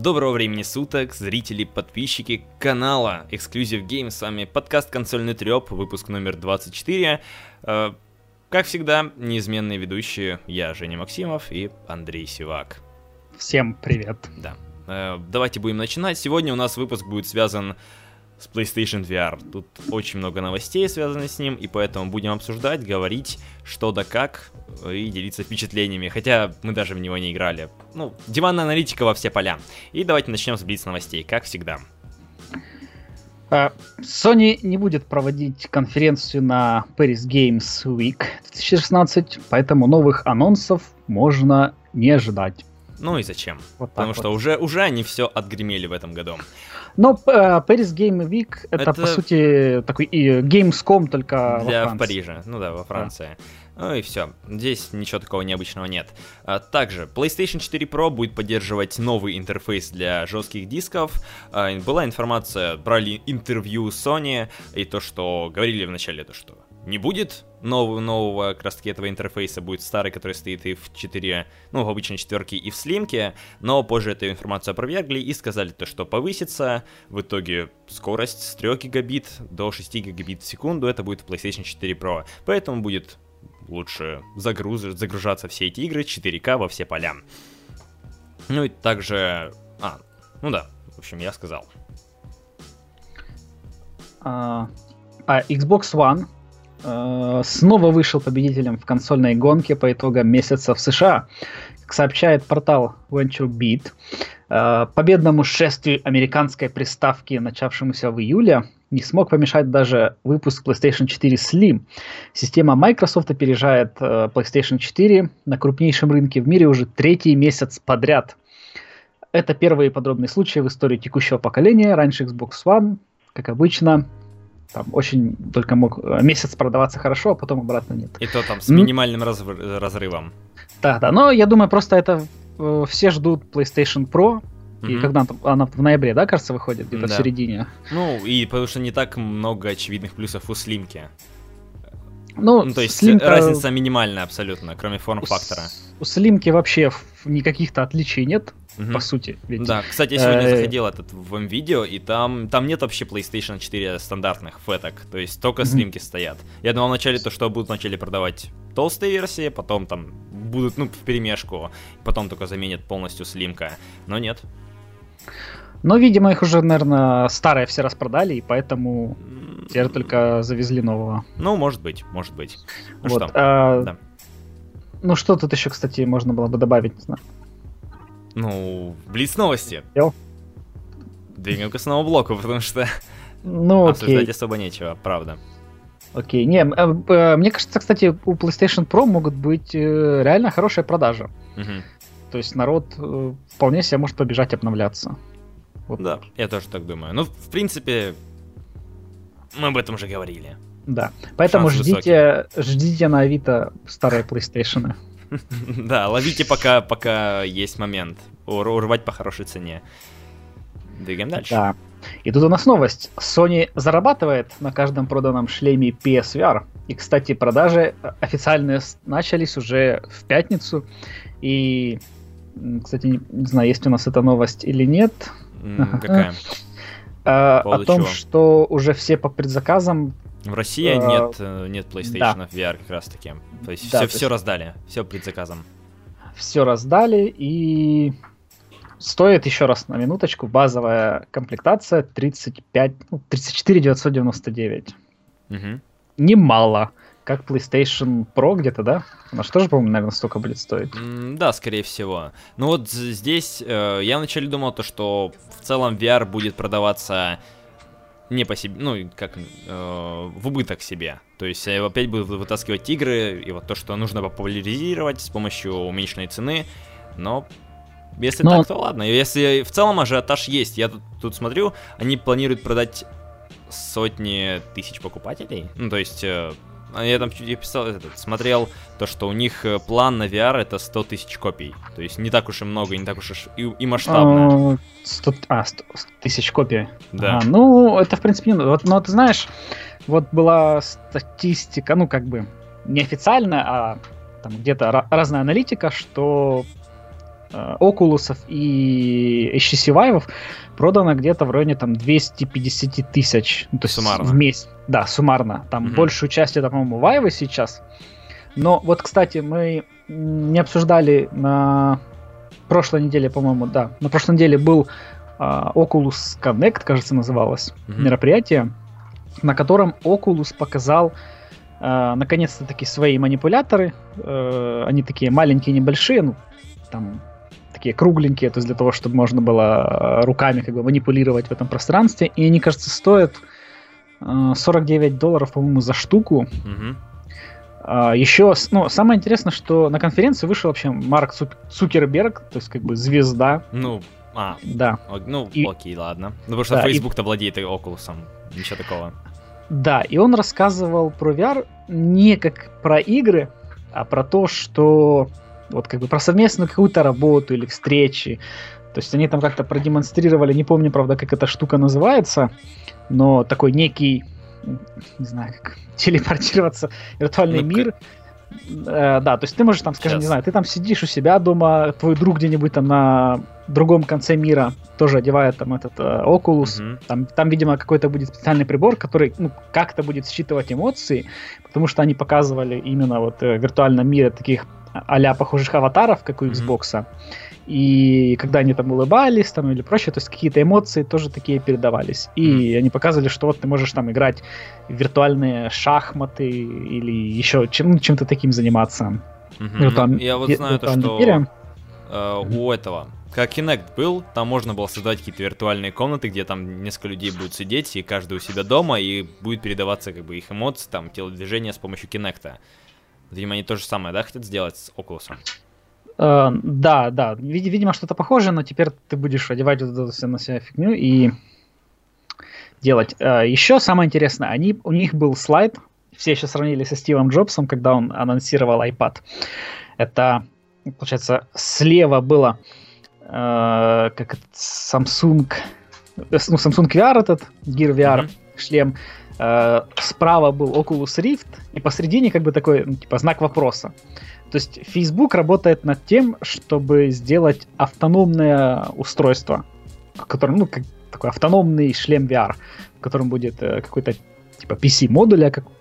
Доброго времени суток, зрители, подписчики канала Exclusive Games. С вами подкаст «Консольный треп», выпуск номер 24. Э, как всегда, неизменные ведущие я, Женя Максимов и Андрей Сивак. Всем привет. Да. Э, давайте будем начинать. Сегодня у нас выпуск будет связан с PlayStation VR. Тут очень много новостей связанных с ним, и поэтому будем обсуждать, говорить, что да как, и делиться впечатлениями, хотя мы даже в него не играли. Ну, диванная аналитика во все поля. И давайте начнем с блиц новостей, как всегда. А, Sony не будет проводить конференцию на Paris Games Week 2016, поэтому новых анонсов можно не ожидать. Ну и зачем? Вот Потому вот. что уже, уже они все отгремели в этом году. Но uh, Paris Game Week это, это, по сути, такой и Gamescom только для, во Франции. в Париже. Ну да, во Франции. Да. Ну и все. Здесь ничего такого необычного нет. А, также PlayStation 4 Pro будет поддерживать новый интерфейс для жестких дисков. А, была информация, брали интервью Sony и то, что говорили вначале, то что не будет нового, нового как раз таки этого интерфейса, будет старый, который стоит и в 4, ну, в обычной четверке и в слимке, но позже эту информацию опровергли и сказали то, что повысится в итоге скорость с 3 гигабит до 6 гигабит в секунду, это будет в PlayStation 4 Pro, поэтому будет лучше загруз... загружаться все эти игры 4К во все поля. Ну и также... А, ну да, в общем, я сказал. А, а Xbox One снова вышел победителем в консольной гонке по итогам месяца в США. Как сообщает портал VentureBeat, э, победному шествию американской приставки, начавшемуся в июле, не смог помешать даже выпуск PlayStation 4 Slim. Система Microsoft опережает э, PlayStation 4 на крупнейшем рынке в мире уже третий месяц подряд. Это первые подробные случаи в истории текущего поколения. Раньше Xbox One, как обычно, там очень только мог э, месяц продаваться хорошо, а потом обратно нет. И то там с минимальным раз, разрывом. Да, да. Но я думаю, просто это э, все ждут PlayStation Pro. И mm-hmm. когда она, она в ноябре, да, кажется, выходит, где-то да. в середине. Ну, и потому что не так много очевидных плюсов у слимки. Ну, ну, то есть слимка... разница минимальная абсолютно, кроме форм-фактора. У слимки вообще никаких-то отличий нет угу. по сути. Ведь, да, кстати, я сегодня э, заходил этот в видео и там, там нет вообще PlayStation 4 стандартных феток, то есть только слимки стоят. Я думал вначале то, что будут вначале продавать толстые версии, потом там будут, ну, в перемешку, потом только заменят полностью слимка, но нет. Но, видимо, их уже, наверное, старые все распродали, и поэтому теперь только завезли нового. Ну, может быть, может быть. Ну вот, что? А... Да. Ну, что тут еще, кстати, можно было бы добавить, не знаю. Ну, Блиц новости. Двигаем к основному блоку, потому что ну, обсуждать окей. особо нечего, правда. Окей, не, э, э, мне кажется, кстати, у PlayStation Pro могут быть э, реально хорошие продажи. Угу. То есть народ вполне себе может побежать обновляться. Вот. Да, я тоже так думаю. Ну, в принципе, мы об этом уже говорили. Да, поэтому Шанс ждите, высокий. ждите на Авито старые PlayStation. Да, ловите пока, пока есть момент. Урвать по хорошей цене. Двигаем дальше. Да. И тут у нас новость. Sony зарабатывает на каждом проданном шлеме PSVR. И, кстати, продажи официальные начались уже в пятницу. И, кстати, не, не знаю, есть у нас эта новость или нет. Какая? А, о том, что уже все по предзаказам в России а, нет, э, нет PlayStation да. VR как раз таки. То есть да, все, то все раздали, все предзаказом. Все раздали и стоит еще раз на минуточку базовая комплектация 35, ну, 34 999. Угу. Немало. Как PlayStation Pro где-то, да? Она же тоже, по-моему, наверное, столько будет стоить. Mm, да, скорее всего. Ну вот здесь э, я вначале думал то, что в целом VR будет продаваться не по себе, ну, как э, в убыток себе. То есть я опять буду вытаскивать игры, и вот то, что нужно популяризировать с помощью уменьшенной цены, но если но... так, то ладно. Если в целом ажиотаж есть, я тут, тут смотрю, они планируют продать сотни тысяч покупателей. Ну, то есть э, я там я писал, этот, смотрел то, что у них э, план на VR это 100 тысяч копий. То есть не так уж и много, не так уж и, и масштабно. 100, а, 100 а, тысяч копий. Да. А, ну, это в принципе не вот, Но ты знаешь, вот была статистика, ну как бы неофициальная, а там где-то разная аналитика, что э, Oculus и HTC Vive продано где-то в районе там 250 тысяч. Ну, то есть суммарно. в месяц. Да, суммарно. Там Мгм. большую часть это, по-моему, Vive сейчас. Но вот, кстати, мы не обсуждали на прошлой неделе, по-моему, да. На прошлой неделе был а, Oculus Connect, кажется, называлось Мгм. мероприятие, на котором Oculus показал э, наконец-то таки свои манипуляторы. Э, они такие маленькие, небольшие, ну, там такие кругленькие, то есть для того, чтобы можно было э, руками как бы манипулировать в этом пространстве. И они, кажется, стоят э, 49 долларов, по-моему, за штуку. Мгм. А, еще, ну, самое интересное, что на конференции вышел вообще Марк Цук- Цукерберг, то есть как бы звезда, Ну, а, да. ну, И- окей, ладно. Ну, потому что Да, и- Facebook-то владеет и Oculus. Ничего такого. Да, и он рассказывал про VR не как про игры, а про то, что вот как бы про совместную какую-то работу или встречи. То есть они там как-то продемонстрировали, не помню, правда, как эта штука называется, но такой некий, не знаю, как телепортироваться в виртуальный Ну, мир. Э, да, то есть ты можешь там, скажем, не Щас. знаю, ты там сидишь у себя дома, твой друг где-нибудь там на другом конце мира тоже одевает там этот э, Oculus, Мгм. там, там, видимо, какой-то будет специальный прибор, который ну, как-то будет считывать эмоции, потому что они показывали именно вот э, в виртуальном мире таких а похожих аватаров, как у. Xbox. И когда они там улыбались там, или прочее, то есть какие-то эмоции тоже такие передавались. И они показывали, что вот ты можешь там играть в виртуальные шахматы или еще чем, ну, чем-то таким заниматься. Мгм. Ну, там Я вот знаю то, что э, у этого, как Kinect был, там можно было создавать какие-то виртуальные комнаты, где там несколько людей будут сидеть, и каждый у себя дома, и будет передаваться как бы их эмоции, там, телодвижения с помощью Kinect. Видимо, они то же самое, да, хотят сделать с Oculus? Э, да, да. Вид- видимо, что-то похожее, но теперь ты будешь одевать вот эту на себя фигню и делать. Э, еще самое интересное, они, у них был слайд, все еще сравнили со Стивом Джобсом, когда он анонсировал iPad. Это, получается, слева было э, как Samsung, э, ну, Samsung VR этот, Gear VR, Мгм. шлем. Э, справа был Oculus Rift, и посередине как бы такой, ну, типа, знак вопроса. То есть Facebook работает над тем, чтобы сделать автономное устройство, которое, ну, как такой автономный шлем VR, в котором будет э, какой-то типа PC-модуля, как, э,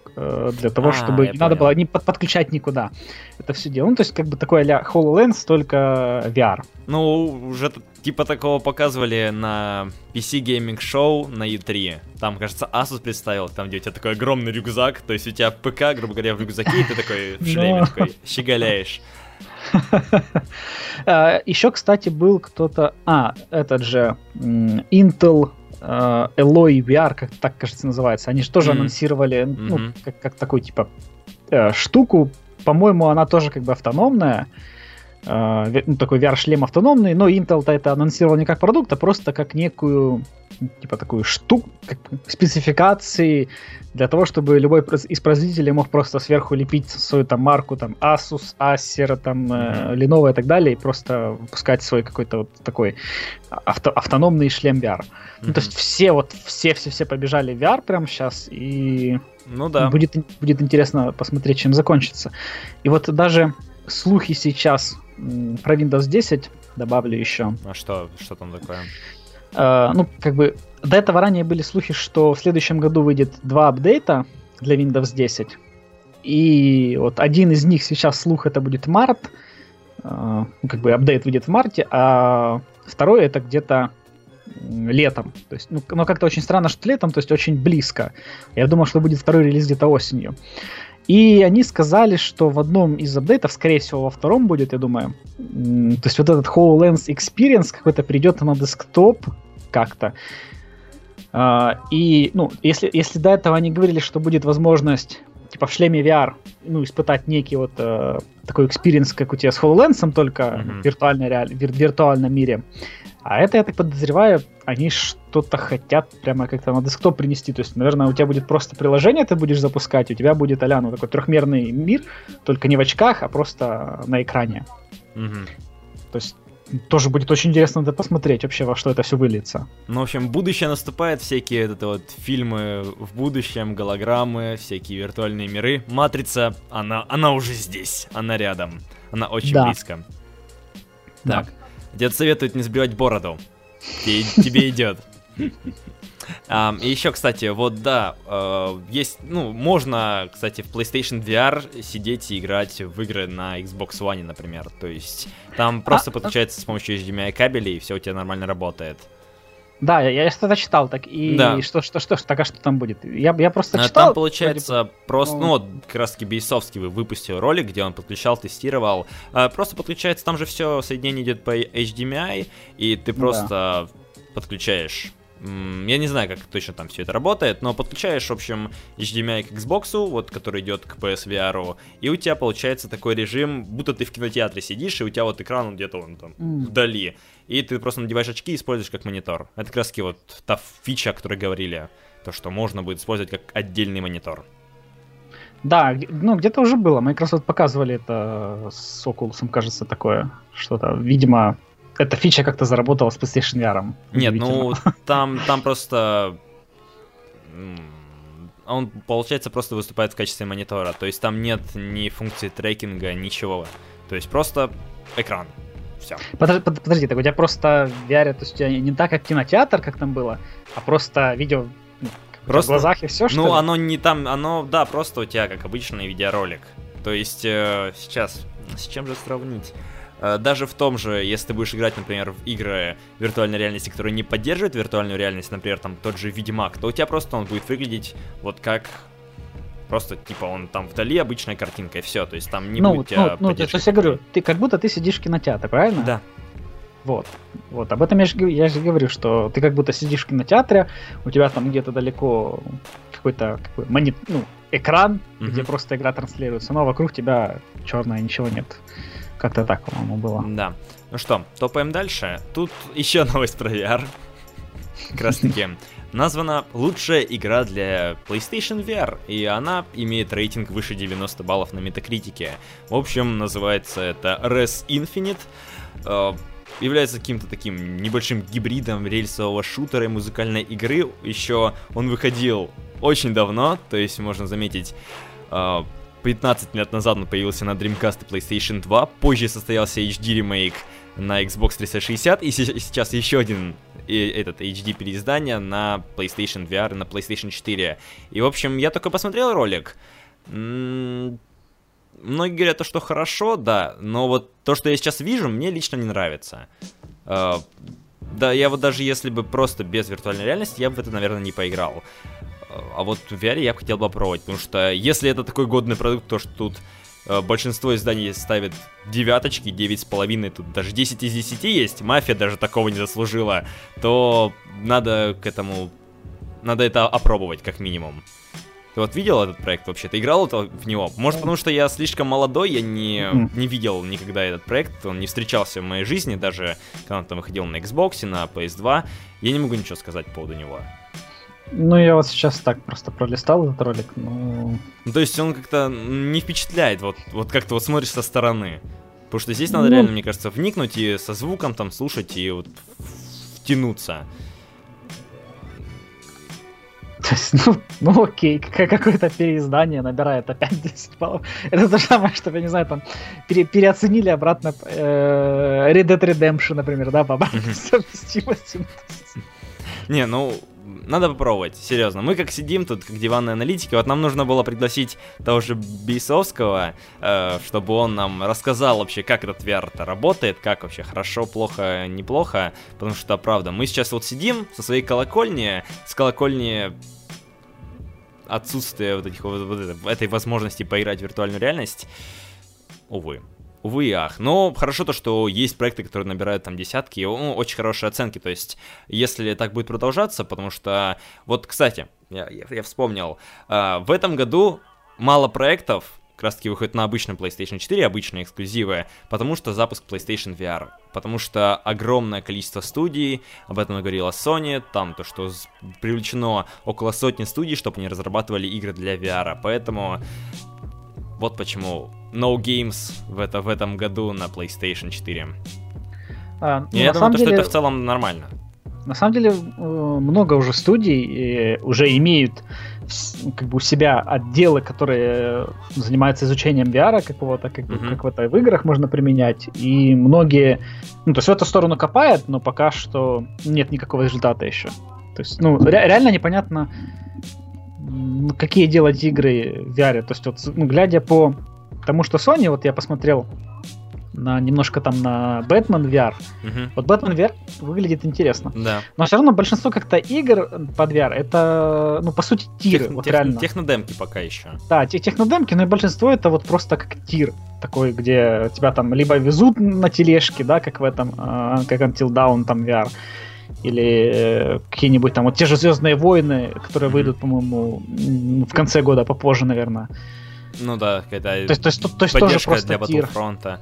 для того, А, чтобы не надо понял. было не под- подключать никуда. Это все дело. Ну, то есть, как бы такой а HoloLens, только VR. Ну, уже типа такого показывали на PC Gaming Show на E3. Там, кажется, Asus представил, там, где у тебя такой огромный рюкзак, то есть у тебя ПК, грубо говоря, в рюкзаке, и ты такой в шлеме Ну. такой щеголяешь. Еще, кстати, был кто-то... А, этот же Intel э, Alloy VR, как так, кажется, называется. Они же тоже Мгм. анонсировали, ну, Мгм. как, как такую, типа, э, штуку. По-моему, она тоже как бы автономная. Ви- ну, такой VR-шлем автономный, но Intel-то это анонсировал не как продукт, а просто как некую, типа, такую штуку, как спецификации для того, чтобы любой из производителей мог просто сверху лепить свою там марку, там Asus, Acer, там э, Lenovo и так далее, и просто выпускать свой какой-то вот такой авто- автономный шлем VR. Ну, то есть все вот, все-все-все побежали в VR прямо сейчас, и Ну да. будет, будет интересно посмотреть, чем закончится. И вот даже слухи сейчас про Windows 10 добавлю еще. А что, что там такое? Э, ну, как бы до этого ранее были слухи, что в следующем году выйдет два апдейта для Windows 10. И вот один из них сейчас слух это будет март. Э, ну, как бы апдейт выйдет в марте, а второй это где-то летом. То есть, ну, но как-то очень странно, что летом, то есть очень близко. Я думал, что будет второй релиз где-то осенью. И они сказали, что в одном из апдейтов, скорее всего, во втором будет, я думаю, то есть вот этот HoloLens Experience какой-то придет на десктоп как-то. А, и, ну, если, если до этого они говорили, что будет возможность, типа, в шлеме VR, ну, испытать некий вот э, такой experience, как у тебя с HoloLens, только Мгм. в виртуальной реаль... вир- виртуальном мире. А это, я так подозреваю, они что-то хотят прямо как-то на десктоп принести. То есть, наверное, у тебя будет просто приложение, ты будешь запускать, у тебя будет, а ну, такой трехмерный мир, только не в очках, а просто на экране. Мгм. То есть, тоже будет очень интересно это посмотреть вообще, во что это все выльется. Ну, в общем, будущее наступает, всякие это вот фильмы в будущем, голограммы, всякие виртуальные миры. Матрица, она, она уже здесь, она рядом, она очень Да. близко. Да. Дед советует не сбривать бороду. Тебе идет. И еще, кстати, вот да, uh, есть, ну, можно, кстати, в PlayStation VR сидеть и играть в игры на Xbox One, например. То есть там просто а, подключается с помощью HDMI кабелей, и все у тебя нормально работает. Да, я, я что-то читал, так и да. что, что, что, так а что там будет? Я, я просто а читал. Там получается вроде... просто, ну, вот как раз таки Бейсовский выпустил ролик, где он подключал, тестировал. А, просто подключается, там же все соединение идет по HDMI, и ты просто да. подключаешь я не знаю, как точно там все это работает, но подключаешь, в общем, HDMI к Xbox, вот, который идет к PSVR, и у тебя получается такой режим, будто ты в кинотеатре сидишь, и у тебя вот экран где-то он там mm. вдали, и ты просто надеваешь очки и используешь как монитор. Это как раз таки вот та фича, о которой говорили, то, что можно будет использовать как отдельный монитор. Да, ну где-то уже было. Microsoft показывали это с Oculus, кажется, такое что-то. Видимо, эта фича как-то заработала с PlayStation VR. Нет, ну там, там просто он, получается, просто выступает в качестве монитора. То есть там нет ни функции трекинга, ничего. То есть просто экран. Все. Подожди, подожди, так у тебя просто VR, то есть у тебя не так, как кинотеатр, как там было, а просто видео просто, в глазах и все, что Ну, ли? оно не там, оно, да, просто у тебя, как обычный видеоролик. То есть, э, сейчас, с чем же сравнить? Э, даже в том же, если ты будешь играть, например, в игры виртуальной реальности, которые не поддерживают виртуальную реальность, например, там тот же Ведьмак, то у тебя просто он будет выглядеть вот как просто типа он там вдали обычная картинка и все, то есть там не ну, будет тебя ну, ну, то есть я говорю, ты как будто ты сидишь в кинотеатре, правильно? Да. Вот, вот, об этом я же, я же говорю, что ты как будто сидишь в кинотеатре, у тебя там где-то далеко какой-то какой, монит, ну, экран, mm-hmm. где просто игра транслируется, но вокруг тебя черное, ничего нет. Как-то так, по-моему, было. Да. Ну что, топаем дальше. Тут еще новость про VR. Как раз таки названа лучшая игра для PlayStation VR, и она имеет рейтинг выше 90 баллов на метакритике. В общем, называется это Res Infinite. Э, является каким-то таким небольшим гибридом рельсового шутера и музыкальной игры. Еще он выходил очень давно, то есть можно заметить э, 15 лет назад он появился на Dreamcast и PlayStation 2, позже состоялся HD ремейк на Xbox 360, и сейчас еще один этот HD переиздание на PlayStation VR и на PlayStation 4. И, в общем, я только посмотрел ролик. Многие говорят, что хорошо, да, но вот то, что я сейчас вижу, мне лично не нравится. А, да, я вот даже если бы просто без виртуальной реальности, я бы в это, наверное, не поиграл. А вот в VR я бы хотел попробовать, потому что если это такой годный продукт, то что тут э, большинство изданий ставит девяточки, девять с половиной, тут даже 10 из 10 есть, мафия даже такого не заслужила, то надо к этому, надо это опробовать как минимум. Ты вот видел этот проект вообще? Ты играл в него? Может, потому что я слишком молодой, я не, не видел никогда этот проект, он не встречался в моей жизни, даже когда он там выходил на Xbox, на PS2. Я не могу ничего сказать по поводу него. Ну, я вот сейчас так просто пролистал этот ролик, ну... ну то есть он как-то не впечатляет, вот, вот как-то вот смотришь со стороны. Потому что здесь надо ну... реально, мне кажется, вникнуть и со звуком там слушать и вот втянуться. То есть, ну, ну окей, какое-то переиздание набирает опять 10 баллов. Это то же самое, что, я не знаю, там, пере, переоценили обратно э, Red Dead Redemption, например, да, по совместимости. Не, ну, надо попробовать, серьезно. Мы как сидим тут, как диванные аналитики, вот нам нужно было пригласить того же Бейсовского, э, чтобы он нам рассказал вообще, как этот VR-то работает, как вообще хорошо, плохо, неплохо, потому что, правда, мы сейчас вот сидим со своей колокольни, с колокольни отсутствия вот, этих, вот, вот этой возможности поиграть в виртуальную реальность, увы. Увы и ах. Но хорошо то, что есть проекты, которые набирают там десятки, ну, очень хорошие оценки. То есть, если так будет продолжаться, потому что... Вот, кстати, я, я, вспомнил. Э, в этом году мало проектов как раз таки выходит на обычном PlayStation 4, обычные эксклюзивы, потому что запуск PlayStation VR. Потому что огромное количество студий, об этом говорила Sony, там то, что привлечено около сотни студий, чтобы они разрабатывали игры для VR. Поэтому вот почему No Games в, это, в этом году на PlayStation 4. А, ну, я думаю, деле... что это в целом нормально. На самом деле, э, много уже студий уже имеют как бы у себя отделы, которые занимаются изучением VR какого-то, как, mm-hmm. как в это в играх можно применять. И многие, ну, то есть в эту сторону копают, но пока что нет никакого результата еще. То есть, ну, ре- реально непонятно, какие делать игры в VR. То есть, вот, ну, глядя по тому, что Sony, вот я посмотрел на немножко там на Batman VR. Угу. Вот Batman VR выглядит интересно. Да. Но все равно большинство как-то игр под VR это, ну, по сути, тиры. Тех, вот тех, реально. Технодемки пока еще. Да, тех, технодемки, но и большинство это вот просто как тир такой, где тебя там либо везут на тележке, да, как в этом, э, как Until Dawn там VR, или э, какие-нибудь там вот те же Звездные войны, которые mm-hmm. выйдут, по-моему, в конце года, попозже, наверное. Ну да, какая-то то есть, то есть, то есть тоже просто для Battlefront.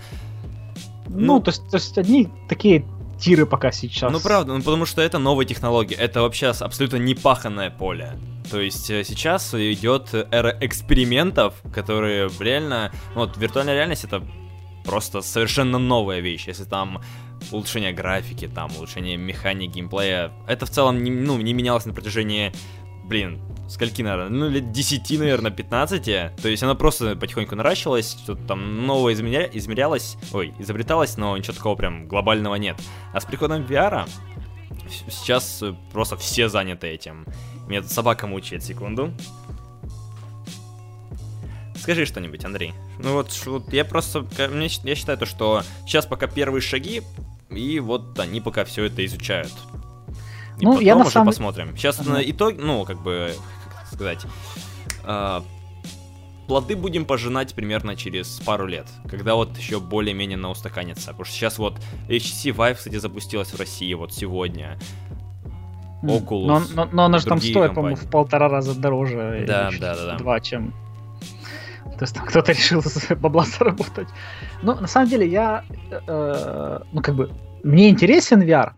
Ну, ну то, есть, то есть одни такие тиры пока сейчас. Ну правда, ну потому что это новая технология, это вообще абсолютно непаханное поле. То есть э, сейчас идет эра экспериментов, которые реально, ну, вот виртуальная реальность это просто совершенно новая вещь. Если там улучшение графики, там улучшение механики геймплея, это в целом не, ну, не менялось на протяжении, блин, скольки, наверное, ну, лет 10, наверное, 15. То есть она просто потихоньку наращивалась, что-то там новое измеря... измерялось, ой, изобреталось, но ничего такого прям глобального нет. А с приходом VR сейчас просто все заняты этим. Меня тут собака мучает, секунду. Скажи что-нибудь, Андрей. Ну вот, вот я просто, я считаю то, что сейчас пока первые шаги, и вот они пока все это изучают. И ну, потом я на уже самом... посмотрим. Сейчас ага. на итог, ну, как бы, сказать, э, плоды будем пожинать примерно через пару лет, когда вот еще более-менее на устаканится. Потому что сейчас вот HTC Vive, кстати, запустилась в России вот сегодня. Oculus. Но, но, но она же там стоит, по-моему, в полтора раза дороже. Да, да, да, да. Два, чем... То есть там кто-то решил бабла заработать. Но на самом деле я, э, ну как бы, мне интересен VR,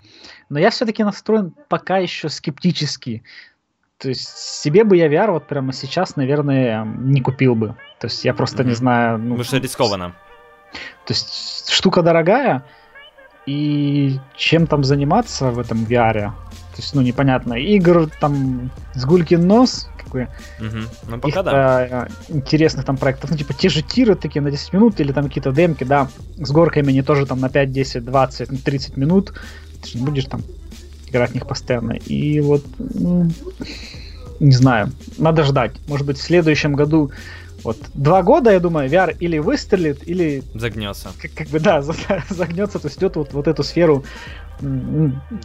но я все-таки настроен пока еще скептически. То есть себе бы я VR вот прямо сейчас, наверное, не купил бы. То есть я просто mm-hmm. не знаю... Ну, Потому что рискованно. То есть штука дорогая, и чем там заниматься в этом VR? То есть, ну, непонятно. Игр там с гулькин нос, какой. Угу. Ну, пока да. интересных там проектов. Ну, типа, те же тиры такие на 10 минут, или там какие-то демки, да, с горками они тоже там на 5, 10, 20, 30 минут. Ты же не будешь там играть в них постоянно. И вот, ну, не знаю, надо ждать. Может быть, в следующем году вот два года, я думаю, VR или выстрелит, или... Загнется. Как, как бы, да, загнется, то есть идет вот, вот эту сферу,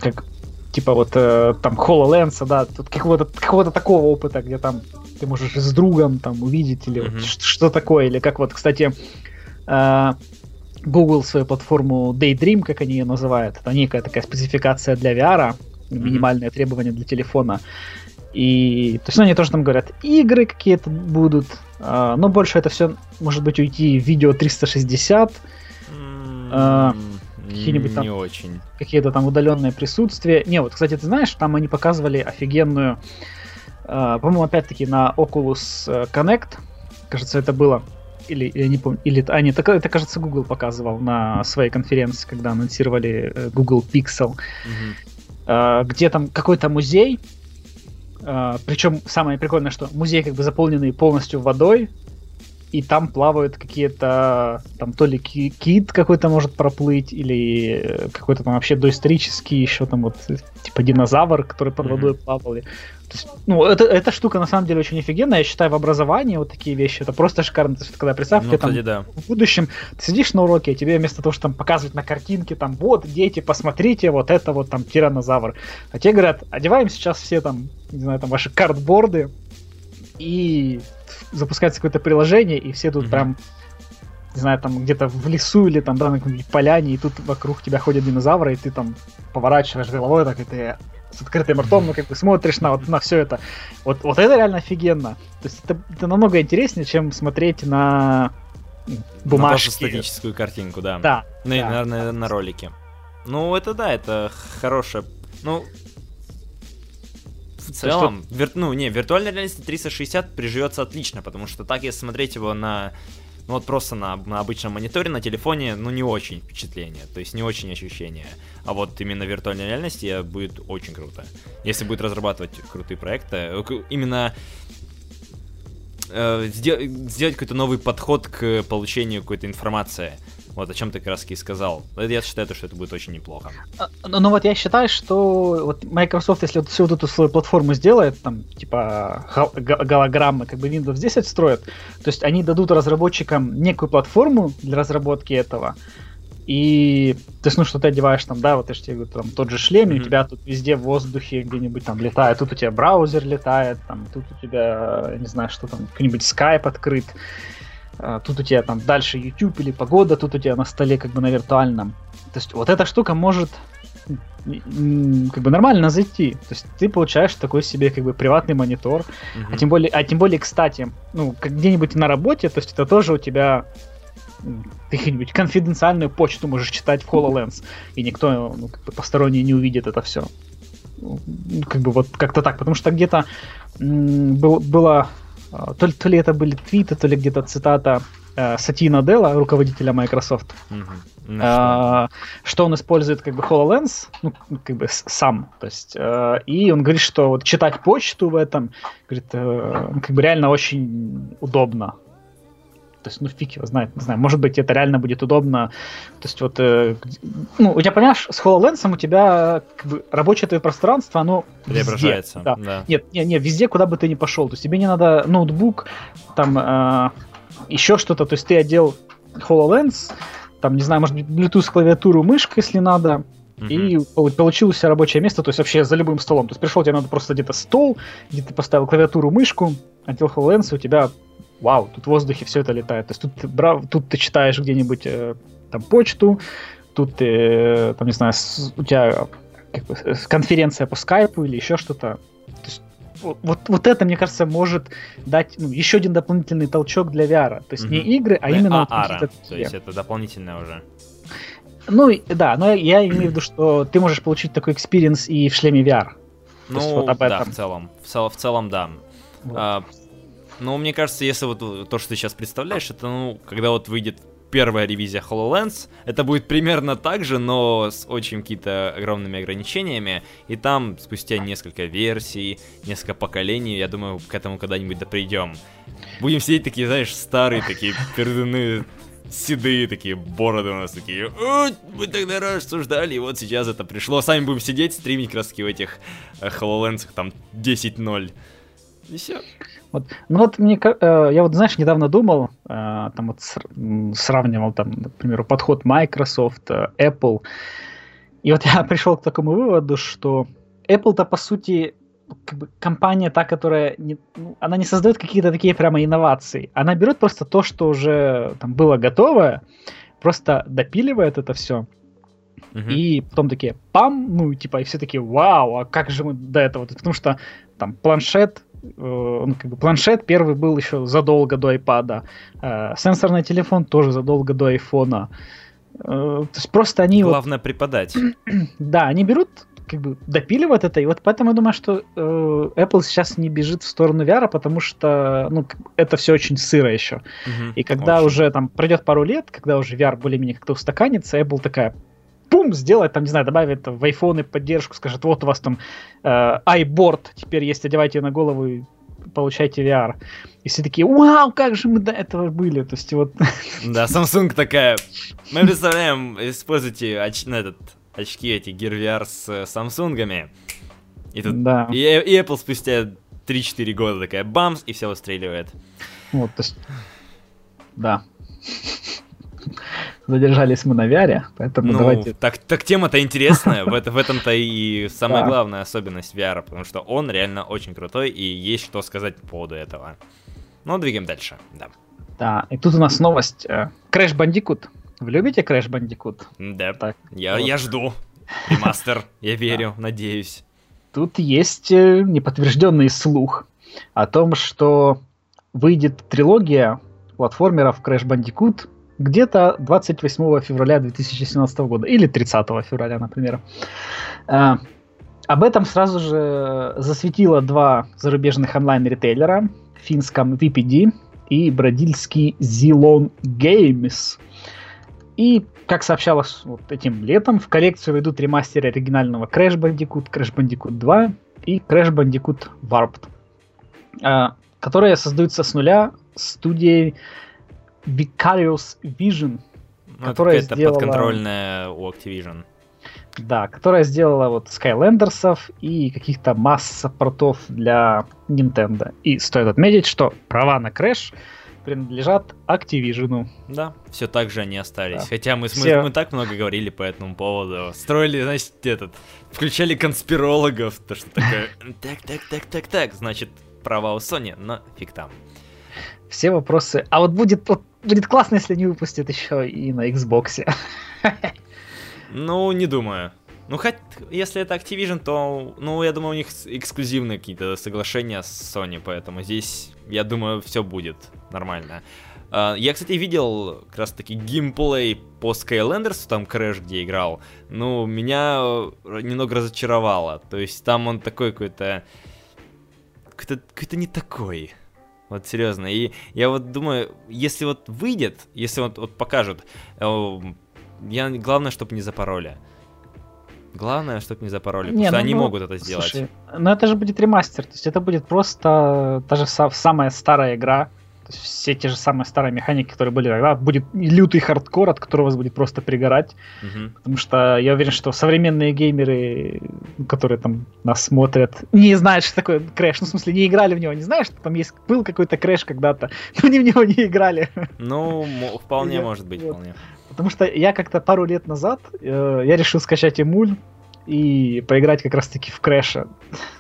как, типа вот э, там HoloLens, да, тут какого-то какого такого опыта, где там ты можешь с другом там увидеть, или mm-hmm. вот, что, что такое, или как вот, кстати, э, Google свою платформу Daydream, как они ее называют, это некая такая спецификация для VR, минимальные mm-hmm. требования для телефона. И то есть ну, они тоже там говорят, игры какие-то будут, э, но больше это все может быть уйти в видео 360. Mm-hmm. Э, какие-нибудь там не очень. какие-то там удаленные присутствия. Не, вот, кстати, ты знаешь, там они показывали офигенную, э, по-моему, опять-таки на Oculus Connect, кажется, это было или я не помню, или а нет, это, кажется Google показывал на своей конференции, когда анонсировали э, Google Pixel, угу. где там какой-то музей, а, причем самое прикольное, что музей как бы заполненный полностью водой, и там плавают какие-то, там то ли кит какой-то может проплыть, или э, какой-то там вообще доисторический еще там вот типа динозавр, который под водой mm-hmm. плавал. Есть, ну, это, эта штука на самом деле очень офигенная. Я считаю, в образовании вот такие вещи, это просто шикарно. То есть, когда представь, ну, кстати, там, да. в будущем ты сидишь на уроке, и тебе вместо того, что там показывать на картинке, там, вот, дети, посмотрите, вот это вот там тиранозавр. А те говорят, одеваем сейчас все там, не знаю, там ваши картборды, и запускается какое-то приложение, и все тут mm-hmm. прям не знаю, там где-то в лесу или там да, на какой-нибудь поляне, и тут вокруг тебя ходят динозавры, и ты там поворачиваешь головой, так и ты с открытым ртом, ну как бы смотришь на вот на все это. Вот, вот это реально офигенно. То есть это, это намного интереснее, чем смотреть на бумажки. На статическую картинку, да. Да. Ну, да. наверное, на ролике. Ну, это да, это хорошее. Ну, в целом, что... вир... ну, не, виртуальная реальность 360 приживется отлично, потому что так, если смотреть его на ну вот просто на, на обычном мониторе, на телефоне, ну не очень впечатление, то есть не очень ощущение. А вот именно в виртуальной реальности будет очень круто. Если будет разрабатывать крутые проекты, э, именно э, сделать какой-то новый подход к получению какой-то информации. Вот о чем ты как раз и сказал. Я считаю, что это будет очень неплохо. Ну, ну вот я считаю, что вот Microsoft, если вот всю вот эту свою платформу сделает, там, типа голограммы, как бы Windows 10 строят, то есть они дадут разработчикам некую платформу для разработки этого, и то есть, ну, что ты одеваешь там, да, вот я же тебе говорю, там тот же шлем, mm-hmm. и у тебя тут везде в воздухе где-нибудь там летает, тут у тебя браузер летает, там, тут у тебя, не знаю, что там, какой-нибудь Skype открыт, а, тут у тебя там дальше YouTube или погода, тут у тебя на столе как бы на виртуальном. То есть вот эта штука может как бы нормально зайти. То есть ты получаешь такой себе как бы приватный монитор. Uh-huh. А тем более, а тем более, кстати, ну, где-нибудь на работе, то есть это тоже у тебя ты какую-нибудь конфиденциальную почту можешь читать в HoloLens, и никто ну, как бы посторонний не увидит это все. Ну, как бы вот как-то так, потому что где-то м- был, было а, то ли, то ли это были твиты, то ли где-то цитата э, Сатина Делла, руководителя Microsoft, mm-hmm. э, что? он использует как бы HoloLens, ну, как бы сам, то есть, э, и он говорит, что вот читать почту в этом, говорит, э, как бы реально очень удобно, то есть, ну, фиг его знает, не знаю, может быть, это реально будет удобно. То есть, вот, э, ну, у тебя, понимаешь, с HoloLens у тебя как бы, рабочее твое пространство, оно Преображается, везде, да. да. Нет, нет, нет, везде, куда бы ты ни пошел. То есть, тебе не надо ноутбук, там, э, еще что-то. То есть, ты одел HoloLens, там, не знаю, может быть, Bluetooth клавиатуру, мышку, если надо, Uh-huh. И получилось рабочее место, то есть вообще за любым столом. То есть пришел, тебе надо просто где-то стол, где ты поставил клавиатуру, мышку, одел HoloLens, и у тебя вау, тут в воздухе все это летает. То есть тут, брав, тут ты читаешь где-нибудь э, там почту, тут ты, э, там, не знаю, с, у тебя как бы, конференция по скайпу или еще что-то. То есть, вот, вот это, мне кажется, может дать ну, еще один дополнительный толчок для VR. То есть mm-hmm. не игры, а именно... А, вот то есть это дополнительное уже. Ну, да, но я имею в виду, что ты можешь получить такой experience и в шлеме VR. Ну, вот об этом. да, в целом. В, цел, в целом, да. Вот. А, ну, мне кажется, если вот то, что ты сейчас представляешь, это, ну, когда вот выйдет первая ревизия HoloLens, это будет примерно так же, но с очень какими-то огромными ограничениями, и там спустя несколько версий, несколько поколений, я думаю, к этому когда-нибудь да придем. Будем сидеть такие, знаешь, старые такие пердуны, седые такие бороды у нас такие. Мы тогда рассуждали, и вот сейчас это пришло. Сами будем сидеть, стримить краски в этих э, HoloLens там 10.0. И все. Вот. Ну вот мне, э, я вот, знаешь, недавно думал, э, там вот сравнивал, там, например, подход Microsoft, э, Apple, и вот я пришел к такому выводу, что Apple-то, по сути, как бы компания та, которая не, ну, она не создает какие-то такие прямо инновации. Она берет просто то, что уже там было готовое, просто допиливает это все. Uh-huh. И потом такие, пам, ну, типа, и все такие, вау, а как же мы до этого? Потому что там планшет Э, ну, как бы планшет первый был еще задолго до iPad, э, сенсорный телефон тоже задолго до айфона. Э, то есть просто они... Главное вот, преподать. Да, они берут, как бы допиливают это, и вот поэтому я думаю, что э, Apple сейчас не бежит в сторону VR, потому что ну, это все очень сыро еще. Угу, и когда очень. уже там пройдет пару лет, когда уже VR более-менее как-то устаканится, Apple такая, пум, сделает, там, не знаю, добавит в айфоны поддержку, скажет, вот у вас там э, iBoard теперь есть, одевайте на голову и получайте VR. И все такие, вау, как же мы до этого были. То есть вот... Да, Samsung такая, мы представляем, используйте оч... ну, этот, очки эти Gear VR с э, Samsung'ами. И, тут... да. и, и Apple спустя 3-4 года такая бамс, и все выстреливает. Вот, то есть... Да задержались мы на VR, поэтому ну, давайте... Так, так тема-то интересная, в, это, в этом-то и самая главная особенность VR, потому что он реально очень крутой, и есть что сказать по поводу этого. Ну, двигаем дальше, да. Да, и тут у нас новость. Crash Bandicoot. Вы любите Crash Bandicoot? Да, так, я, вот. я жду. Ремастер, я верю, надеюсь. Тут есть э, неподтвержденный слух о том, что выйдет трилогия платформеров Crash Bandicoot где-то 28 февраля 2017 года или 30 февраля, например. Э, об этом сразу же засветило два зарубежных онлайн-ритейлера, финском VPD и бразильский Zilon Games. И, как сообщалось вот этим летом, в коллекцию войдут ремастеры оригинального Crash Bandicoot, Crash Bandicoot 2 и Crash Bandicoot Warped, а, которые создаются с нуля студией Vicarious Vision, Ну, которая это сделала- подконтрольная у Activision. Да, которая сделала вот Skylanders и каких-то масса портов для Nintendo. И стоит отметить, что права на Crash принадлежат Activision. Да, все так же они остались. Да. Хотя мы, мы- Все- мы так много говорили по этому поводу. Строили, значит, этот. Включали конспирологов. То, что такое. Так, так, так, так, так. Значит, права у Sony, но фиг там. Все вопросы. А вот будет, вот будет классно, если они выпустят еще и на Xbox. Ну, не думаю. Ну, хоть, если это Activision, то, ну, я думаю, у них эксклюзивные какие-то соглашения с Sony, поэтому здесь, я думаю, все будет нормально. А, Я, кстати, видел как раз-таки геймплей по Skylanders, там Crash где играл. Ну, меня э, немного разочаровало. То есть там он такой какой-то... Какой-то, какой-то не такой. Вот серьезно. И я вот думаю, если вот выйдет, если вот, вот покажут, э, я, главное, чтобы не запороли. Главное, чтобы не запороли, потому Не, что ну, они ну, могут это сделать. Слушай, но это же будет ремастер, то есть это будет просто та же са- самая старая игра, все те же самые старые механики, которые были тогда, будет лютый хардкор, от которого вас будет просто пригорать, Мгм. потому что я уверен, что современные геймеры, которые там нас смотрят, не знают, что такое крэш, ну в смысле не играли в него, не знают, что там есть был какой-то крэш когда-то, но они в него не играли. Ну, вполне Я- может быть, вот. вполне. Потому что я как-то пару лет назад э, я решил скачать эмуль и поиграть как раз-таки в Крэша.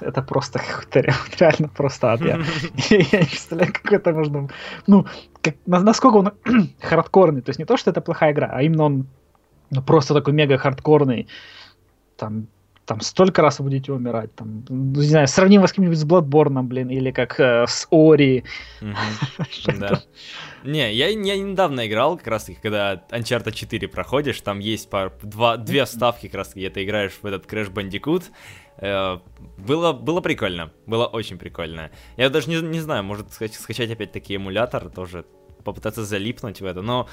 Это просто какой-то ре- реально просто ад. Я, я не представляю, как это можно... Ну, как- насколько он хардкорный. То есть не то, что это плохая игра, а именно он ну, просто такой мега хардкорный. Там, там столько раз вы будете умирать. Там, ну, не знаю, сравнимо с каким-нибудь с Bloodborne, блин, или как э, с Ори. Да. Не, я, я недавно играл, как раз таки, когда Uncharted 4 проходишь, там есть пар, два, две вставки, как раз таки, где ты играешь в этот Crash Bandicoot. Э, было, было прикольно, было очень прикольно. Я даже не, не знаю, может ска- скачать опять таки эмулятор, тоже попытаться залипнуть в это, но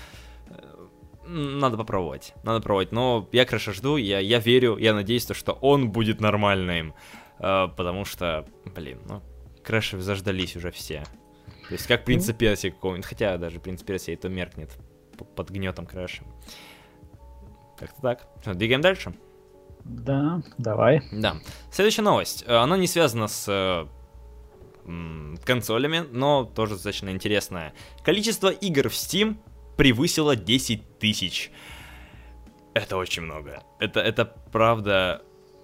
э, надо попробовать, надо пробовать. Но я Крэша жду, я, я верю, я надеюсь, то, что он будет нормальным, э, потому что, блин, ну, Крэши заждались уже все. То есть как принца Персия какого-нибудь, хотя даже принц Персия и то меркнет под гнетом Крэша. Как-то так. Что, двигаем дальше? Да, давай. Да. Следующая новость. Э, Она не связана с э, консолями, но тоже достаточно интересная. Количество игр в Steam превысило 10 тысяч. Это очень много. Это, это правда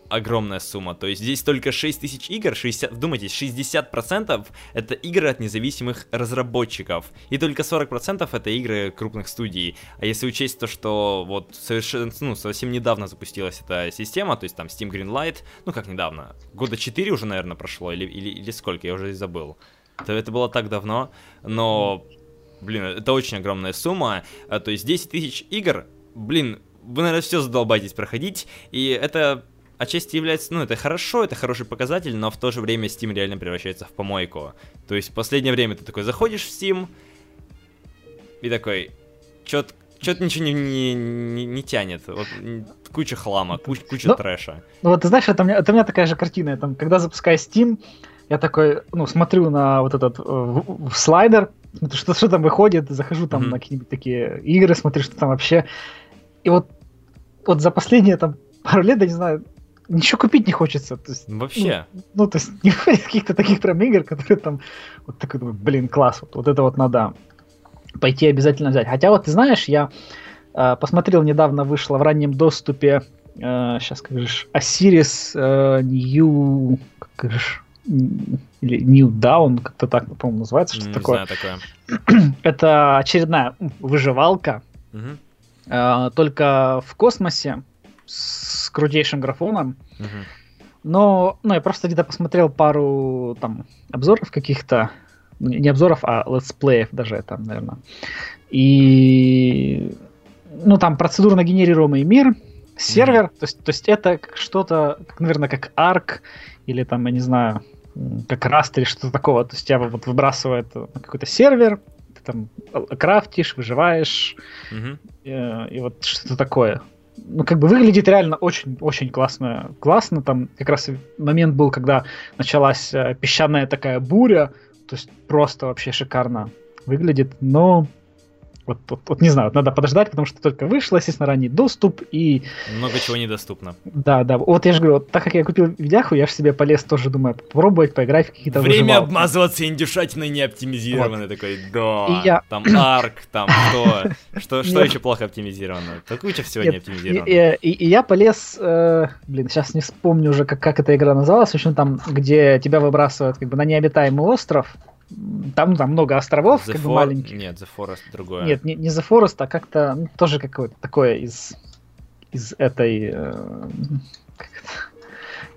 огромная сумма. То есть здесь только 6 тысяч игр, 60, вдумайтесь, 60% это игры от независимых разработчиков. И только 40% это игры крупных студий. А если учесть то, что вот совершенно, ну, совсем недавно запустилась эта система, то есть там Steam Greenlight, ну как недавно, года 4 уже, наверное, прошло, или, или, или сколько, я уже забыл. То это было так давно, но, блин, это очень огромная сумма. А, То есть 10 тысяч игр, блин, вы, наверное, все задолбаетесь проходить, и это отчасти является, ну, это хорошо, это хороший показатель, но в то же время Steam реально превращается в помойку. То есть в последнее время ты такой заходишь в Steam и такой, чё-то Что-то ничего не, не, не, не тянет. Вот, куча хлама, куча, куча Ну, трэша. Ну вот ты знаешь, это у, меня, это у меня такая же картина. Я Там, когда запускаю Steam, я такой, ну, смотрю на вот этот э, в- в слайдер, что, что там выходит, захожу там Мгм. на какие-нибудь такие игры, смотрю, что там вообще. И вот, вот за последние там пару лет, я не знаю, ничего купить не хочется. То есть, Вообще. ну, то есть не выходит каких-то таких прям игр, которые там вот такой блин, класс, вот, вот это вот надо пойти обязательно взять. Хотя вот ты знаешь, я э, посмотрел недавно вышло в раннем доступе сейчас как же ж, Osiris э, New как же или New Down, как-то так, по-моему, называется, что не такое. знаю такое. Это очередная выживалка, Мгм, э, только в космосе с крутейшим графоном. мгм. Но, ну, я просто где-то посмотрел пару там обзоров каких-то, ну, не обзоров, а летсплеев даже там, наверное. И, ну, там процедурно генерируемый мир, сервер, то, есть, то есть это что-то, наверное, как Ark или там, я не знаю, как Rust или что-то такого. То есть тебя вот выбрасывает на какой-то сервер, там крафтишь, выживаешь, Мгм. э, и вот что-то такое. Ну, как бы выглядит реально очень-очень классно. Классно, там как раз момент был, когда началась э, песчаная такая буря, то есть просто вообще шикарно выглядит, но вот, вот, вот не знаю, вот надо подождать, потому что только вышло, естественно, ранний доступ, и Много чего недоступно. да, да, вот я же говорю, вот так как я купил видяху, я же себе полез тоже, думаю, попробовать поиграть в какие-то Время выживалки. обмазываться индюшатиной не оптимизированной такой, да. И я- Там арк, там что, что, что еще плохо оптимизировано? Да куча всего не оптимизировано. и- я полез, э, блин, сейчас не вспомню уже, как, эта игра называлась, в общем, там, где тебя выбрасывают как бы на необитаемый остров, там, там много островов, The как бы For- маленьких. Нет, The Forest другое. Нет, не, не The Forest, а как-то ну, тоже какое-то такое из, из этой... э,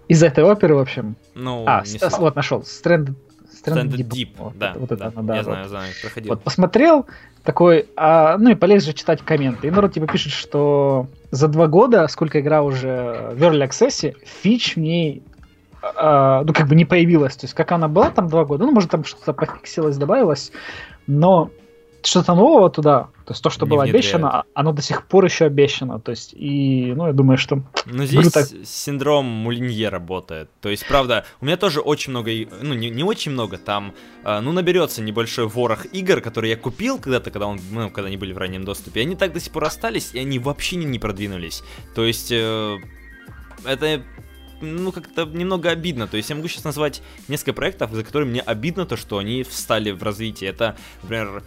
из этой оперы, в общем. Ну, а, не с- вот нашел. Stranded, Stranded Deep. Deep, Вот да, это- вот да, это она, да, я вот. знаю, знаю, проходил. Вот посмотрел, такой, а, ну и полез же читать комменты. И народ типа пишет, что за два года, сколько игра уже в Early Access, фич в ней, а, ну как бы не появилась. То есть как она была там два года, ну может там что-то пофиксилось, добавилось, но что-то нового туда, то есть то, что Не было внедряют. обещано, а- оно до сих пор еще обещано. То есть и, ну я думаю, что Ну, здесь так- синдром Мулинье работает. То есть, правда, у меня тоже очень много, ну, не, не очень много, там, а, ну, наберется небольшой ворох игр, которые я купил когда-то, когда, он, ну, когда они были в раннем доступе. Они так до сих пор остались, и они вообще не, не продвинулись. То есть, э, это, ну, как-то немного обидно. То есть, я могу сейчас назвать несколько проектов, за которые мне обидно то, что они встали в развитие. Это, например,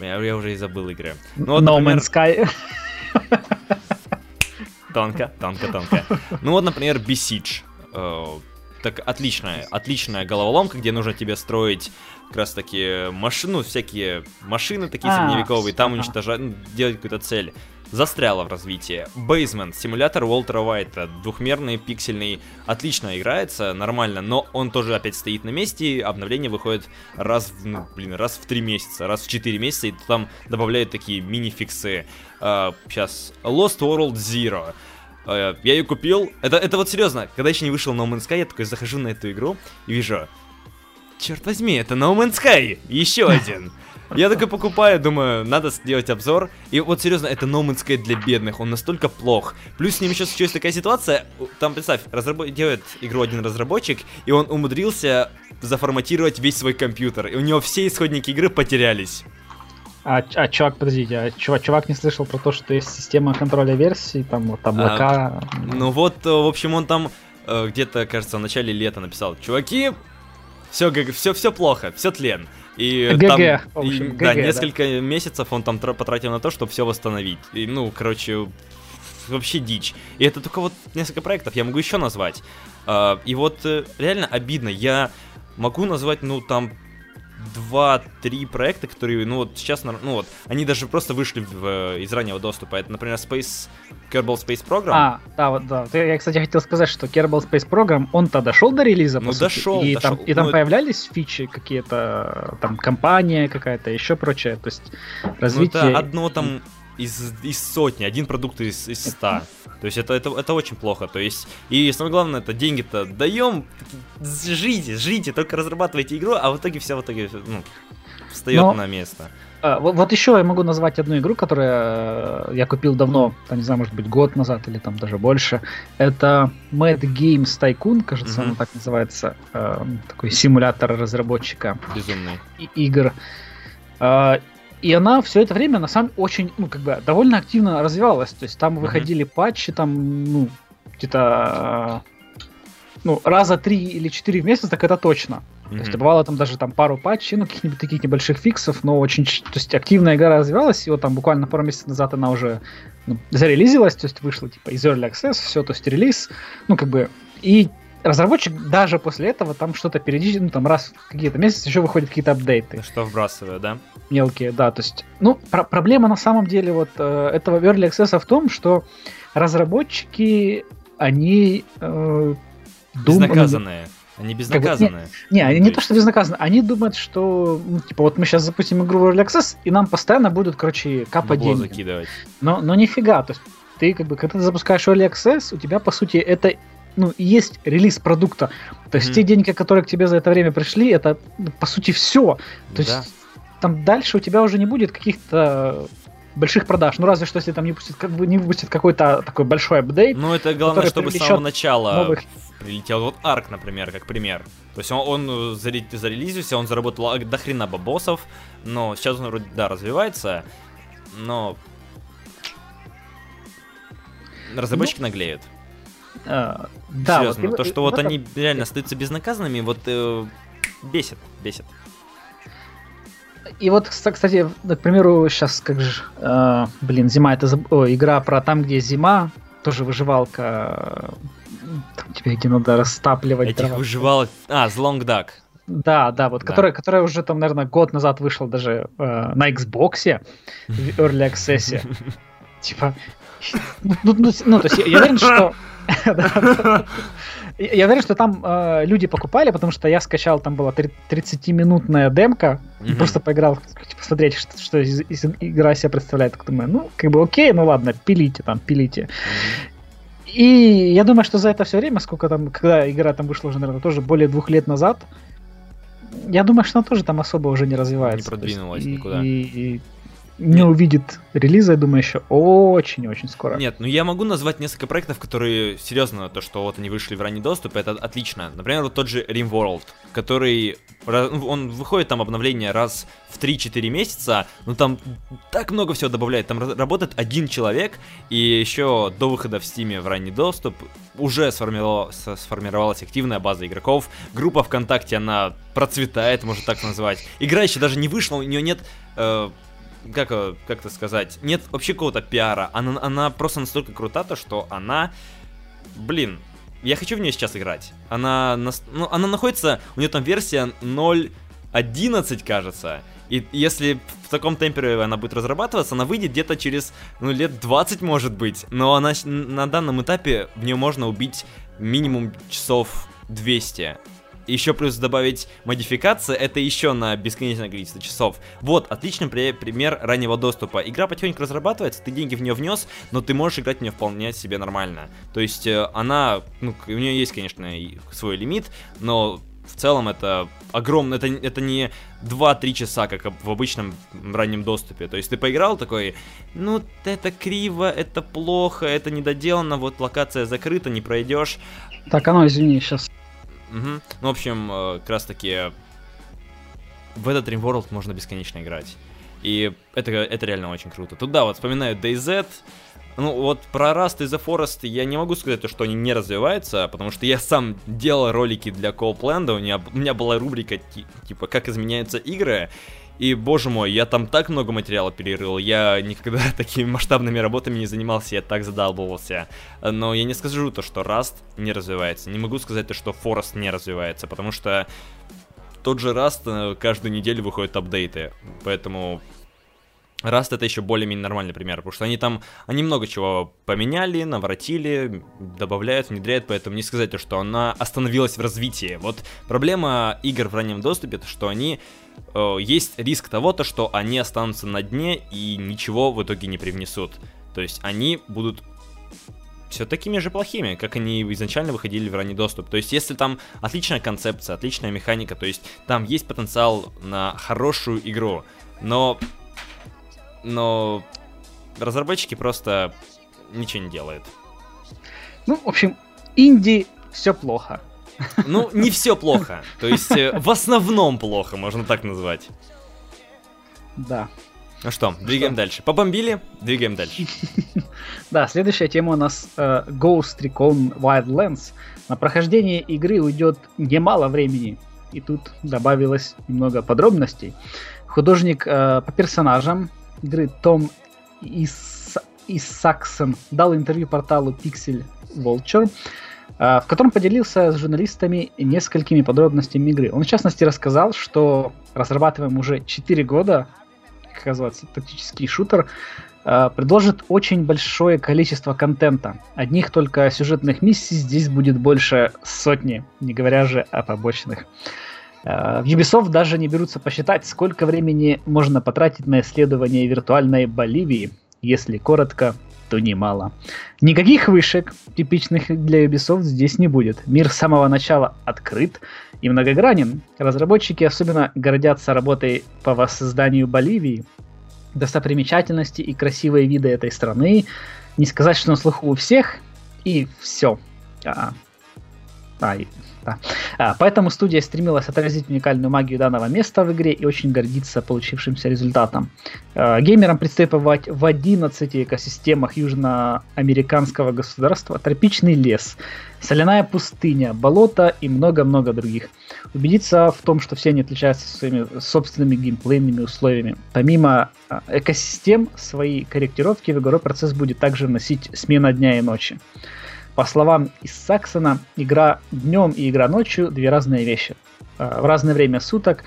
я, я уже и забыл игры. Ну, вот, No например, Man's Sky. Тонко, тонко, тонко. Ну вот, например, Besiege. Э, Так отличная, отличная головоломка, где нужно тебе строить как раз таки машину, всякие машины такие А, средневековые, там уничтожать, ну, делать какую-то цель. Застряла в развитии. Basement, симулятор Уолтера Уайта, двухмерный, пиксельный, отлично играется, нормально, но он тоже опять стоит на месте, обновление выходит раз в, ну, блин, раз в три месяца, раз в четыре месяца, и там добавляют такие мини-фиксы. сейчас, Lost World Zero. Э, Я ее купил. Это, это вот серьезно, когда еще не вышел No Man's Sky, я такой захожу на эту игру и вижу, черт возьми, это No Man's Sky, еще один. Я такой покупаю, думаю, надо сделать обзор. И вот серьезно, это No Man's Sky для бедных, он настолько плох. Плюс с ним еще случилась такая ситуация, там, представь, разрабо- делает игру один разработчик, и он умудрился заформатировать весь свой компьютер, и у него все исходники игры потерялись. А, а чувак, подождите, а чувак, чувак не слышал про то, что есть система контроля версий, там вот облака. Ну вот, э, в общем, он там э, где-то, кажется, в начале лета написал, чуваки, все, все, все плохо, все тлен. И ГГ, там, и, общем, да, ГГ, да. несколько месяцев он там тра- потратил на то, чтобы все восстановить. И, ну, короче, вообще дичь. И это только вот несколько проектов, я могу еще назвать. А, и вот э, реально обидно, я могу назвать, ну, там, два-три проекта, которые, ну, вот сейчас, ну, вот, они даже просто вышли в, э, из раннего доступа. Это, например, Space, Kerbal Space Program. А, да, вот, да. Я, кстати, хотел сказать, что Kerbal Space Program, он-то дошел до релиза, Ну, сути, дошел, и дошел. там, и там Ну, появлялись фичи какие-то, там, компания какая-то, еще прочее, то есть Ну, развитие... это одно там из, из сотни, один продукт из, из ста. То есть это, это, это очень плохо. То есть, и самое главное, это деньги-то даем, жрите, жрите, только разрабатывайте игру, а в итоге все в итоге ну, встает Но- на место. А, вот, вот еще я могу назвать одну игру, которую э, я купил давно, там, не знаю, может быть, год назад или там даже больше. Это Mad Games Tycoon, кажется, Мгм. он так называется. э, такой симулятор разработчика Безумный. и- игр. А, И она все это время, на самом очень, ну, как бы, довольно активно развивалась. То есть там Мгм. выходили патчи, там, ну, где-то, ну, раза три или четыре в месяц, так это точно. То есть бывало там даже там пару патчей, ну, каких-нибудь таких небольших фиксов, но очень, то есть активная игра развивалась, и вот там буквально пару месяцев назад она уже ну, зарелизилась, то есть вышла типа из Early Access, все, то есть релиз, ну, как бы, и разработчик даже после этого там что-то периодически, ну, там раз в какие-то месяцы еще выходят какие-то апдейты Что вбрасываю, да? мелкие, да, то есть, ну, про- проблема на самом деле вот э, этого Early Access в том, что разработчики, они э, дум- Безнаказанные. Они безнаказанные. Не, они не То то, что безнаказанно, они думают, что, ну, типа, вот мы сейчас запустим игру в Early Access, и нам постоянно будут, короче, капать Бабло деньги. закидывать. Но, но нифига, то есть ты, как бы, когда ты запускаешь Early Access, у тебя, по сути, это, ну, есть релиз продукта. То есть Мгм. те деньги, которые к тебе за это время пришли, это, ну, по сути, все. То есть Да. там дальше у тебя уже не будет каких-то больших продаж. Ну, разве что, если там не пустят, как бы не выпустят какой-то такой большой апдейт. Ну, это главное, чтобы с самого начала новых... прилетел. Вот Арк, например, как пример. То есть он, он зарелизился, он заработал до хрена бабосов, но сейчас он вроде, да, развивается, но разработчики ну, наглеют. А, да, Серьезно, вот, то, что вот, вот они это... реально остаются безнаказанными, вот э, бесит, бесит. И вот, кстати, к примеру, сейчас как же, э, блин, зима это О, игра про там, где зима, тоже выживалка, там тебе где надо растапливать. Этих дрова. выживалок, а, The Long Duck. Да, да, вот, да. Которая, которая уже там, наверное, год назад вышла даже э, на Xbox в Early Access. Типа, ну, ну, ну, то есть я уверен, что Я уверен, что там э, люди покупали, потому что я скачал, там была 30-минутная демка, mm-hmm. просто поиграл, посмотреть, что, что из, из игра себя представляет. Так думаю, ну, как бы окей, ну ладно, пилите там, пилите. Mm-hmm. И я думаю, что за это все время, сколько там, когда игра там вышла уже, наверное, тоже более двух лет назад, я думаю, что она тоже там особо уже не развивается. Не продвинулась есть, никуда. И, и, не увидит релиза, я думаю, еще очень-очень скоро. Нет, ну я могу назвать несколько проектов, которые, серьезно, то, что вот они вышли в ранний доступ, это отлично. Например, вот тот же RimWorld, который, ну, он выходит там обновление раз в 3-4 месяца, но там так много всего добавляет. Там работает один человек, и еще до выхода в Steam в ранний доступ уже сформировалась, активная база игроков. Группа ВКонтакте, она процветает, можно так назвать. Игра еще даже не вышла, у нее нет... Э, как, э, как это сказать, нет вообще какого-то пиара. Она, она просто настолько крута, то что она, блин, я хочу в нее сейчас играть. Она, ну, она находится, у нее там версия 0.11, кажется. И если в таком темпе она будет разрабатываться, она выйдет где-то через, ну, лет 20, может быть. Но она на данном этапе в нее можно убить минимум часов 200 еще плюс добавить модификации, это еще на бесконечное количество часов. Вот, отличный при- пример раннего доступа. Игра потихоньку разрабатывается, ты деньги в нее внес, но ты можешь играть в нее вполне себе нормально. То есть э, она, ну, у нее есть, конечно, свой лимит, но в целом это огромно, это, это не 2-3 часа, как в обычном раннем доступе. То есть ты поиграл такой, ну, это криво, это плохо, это недоделано, вот локация закрыта, не пройдешь. Так, оно, извини, сейчас Угу. Ну, в общем, э, как раз таки в этот Dream World можно бесконечно играть. И это, это реально очень круто. Тут да, вот вспоминаю DayZ. Ну, вот про Rust и The Forest я не могу сказать, что они не развиваются, потому что я сам делал ролики для Coldplay, у меня, у меня была рубрика типа «Как изменяются игры», и, боже мой, я там так много материала перерыл, я никогда такими масштабными работами не занимался, я так задалбывался. Но я не скажу то, что Rust не развивается, не могу сказать то, что Forest не развивается, потому что тот же Rust э, каждую неделю выходят апдейты, поэтому Rust это еще более-менее нормальный пример, потому что они там, они много чего поменяли, наворотили, добавляют, внедряют, поэтому не сказать, что она остановилась в развитии. Вот проблема игр в раннем доступе, то что они, э, есть риск того, то что они останутся на дне и ничего в итоге не привнесут. То есть они будут все такими же плохими, как они изначально выходили в ранний доступ. То есть, если там отличная концепция, отличная механика, то есть там есть потенциал на хорошую игру, но но разработчики просто ничего не делают. Ну, в общем, инди все плохо. Ну, не все плохо. То есть, э, в основном плохо, можно так назвать. Да. Ну что, двигаем что? дальше. Побомбили, двигаем дальше. да, следующая тема у нас э, Ghost Recon Wildlands. На прохождение игры уйдет немало времени, и тут добавилось немного подробностей. Художник э, по персонажам игры Том Ис... Исаксон дал интервью порталу Pixel Vulture, а, в котором поделился с журналистами несколькими подробностями игры. Он, в частности, рассказал, что разрабатываем уже 4 года, как называется, тактический шутер, а, предложит очень большое количество контента. Одних только сюжетных миссий здесь будет больше сотни, не говоря же о побочных. В Ubisoft даже не берутся посчитать, сколько времени можно потратить на исследование виртуальной Боливии. Если коротко, то немало. Никаких вышек, типичных для Ubisoft, здесь не будет. Мир с самого начала открыт и многогранен. Разработчики особенно гордятся работой по воссозданию Боливии, достопримечательности и красивые виды этой страны. Не сказать, что на слуху у всех, и все. А, а, да. А, поэтому студия стремилась отразить уникальную магию данного места в игре и очень гордится получившимся результатом. А, геймерам предстоит побывать в 11 экосистемах южноамериканского государства, тропичный лес, соляная пустыня, болото и много-много других. Убедиться в том, что все они отличаются своими собственными геймплейными условиями. Помимо а, экосистем, свои корректировки в игровой процесс будет также вносить смена дня и ночи. По словам из Саксона, игра днем и игра ночью – две разные вещи. А, в разное время суток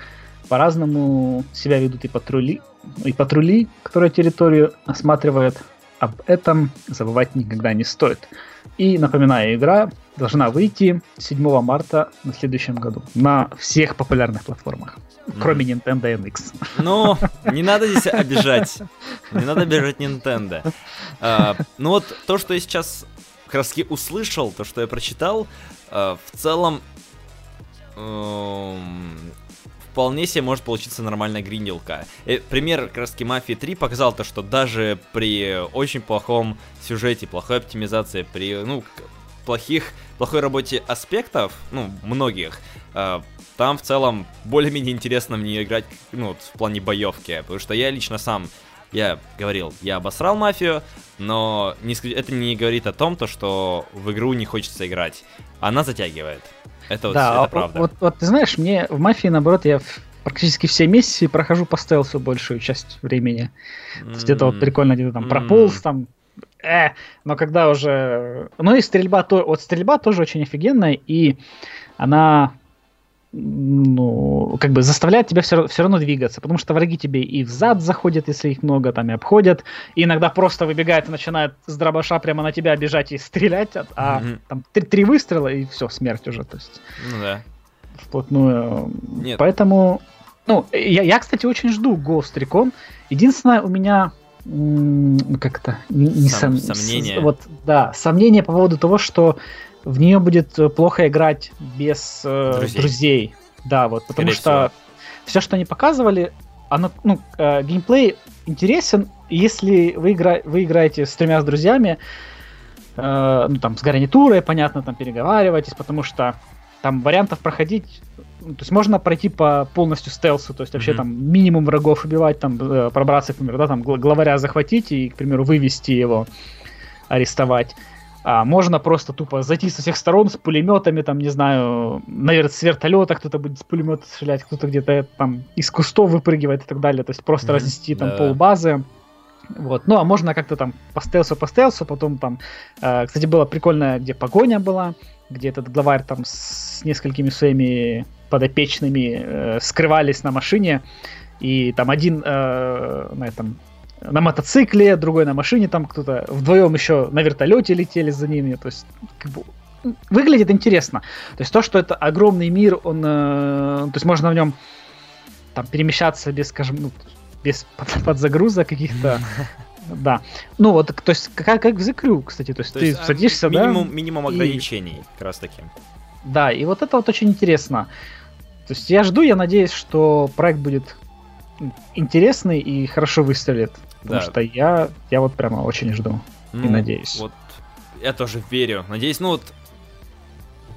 по-разному себя ведут и патрули, и патрули, которые территорию осматривают. Об этом забывать никогда не стоит. И напоминаю, игра должна выйти 7 марта на следующем году на всех популярных платформах, mm. кроме Nintendo NX. Ну, не надо здесь обижать. Не надо обижать Nintendo. А, ну вот то, что я сейчас как раз таки услышал, то, что я прочитал, э, в целом э, вполне себе может получиться нормальная гринделка. И пример как раз таки Мафии 3 показал то, что даже при очень плохом сюжете, плохой оптимизации, при, ну, плохих, плохой работе аспектов, ну, многих, э, там в целом более-менее интересно мне играть, ну, в плане боевки, потому что я лично сам я говорил, я обосрал мафию, но не, это не говорит о том, то, что в игру не хочется играть. Она затягивает. Это вот, да, это правда. Вот, вот ты знаешь, мне в мафии, наоборот, я практически все миссии прохожу по стелсу большую часть времени. Mm-hmm. То есть это вот прикольно где-то там прополз, там э, но когда уже... Ну и стрельба, то, вот стрельба тоже очень офигенная, и она ну, как бы заставляет тебя все, все равно двигаться, потому что враги тебе и в зад заходят, если их много, там и обходят, и иногда просто выбегает и начинает с дробаша прямо на тебя бежать и стрелять, а mm-hmm. там три, три выстрела и все, смерть уже, то есть. Ну да. Вплотную. Нет. Поэтому, ну, я, я, кстати, очень жду Ghost Recon. Единственное, у меня как-то не, не сом, сом, сомнение. вот, да, сомнение по поводу того, что в нее будет э, плохо играть без э, друзей. друзей. Да, вот, потому Скорее что всего. все, что они показывали, оно, ну, э, геймплей интересен, если вы, игра, вы играете с тремя с друзьями, э, ну, там, с гарнитурой, понятно, там, переговариваетесь, потому что там вариантов проходить, ну, то есть можно пройти по полностью стелсу, то есть вообще mm-hmm. там минимум врагов убивать, там, э, пробраться, к примеру, да, там, главаря захватить и, к примеру, вывести его, арестовать. А, можно просто тупо зайти со всех сторон с пулеметами, там, не знаю, наверное, с вертолета кто-то будет с пулемета стрелять, кто-то где-то там из кустов выпрыгивает и так далее. То есть просто mm-hmm. разнести там да. полбазы. Вот. Ну, а можно как-то там по стелсу, по стелсу, потом там, э, кстати, было прикольно, где погоня была, где этот главарь там с несколькими своими подопечными э, скрывались на машине, и там один э, на этом на мотоцикле, другой на машине, там кто-то вдвоем еще на вертолете летели за ними. То есть, как бы, выглядит интересно. То есть то, что это огромный мир, он, э, то есть можно в нем там перемещаться без, скажем, ну, без под, подзагрузок каких-то. Да. Ну вот, то есть как, как в The Crew, кстати, то есть то ты есть, а, садишься, минимум, да? Минимум ограничений, и... как раз таки. Да, и вот это вот очень интересно. То есть я жду, я надеюсь, что проект будет интересный и хорошо выстрелит. Потому да. что я, я вот прямо очень жду ну, и надеюсь. Вот я тоже верю. Надеюсь, ну вот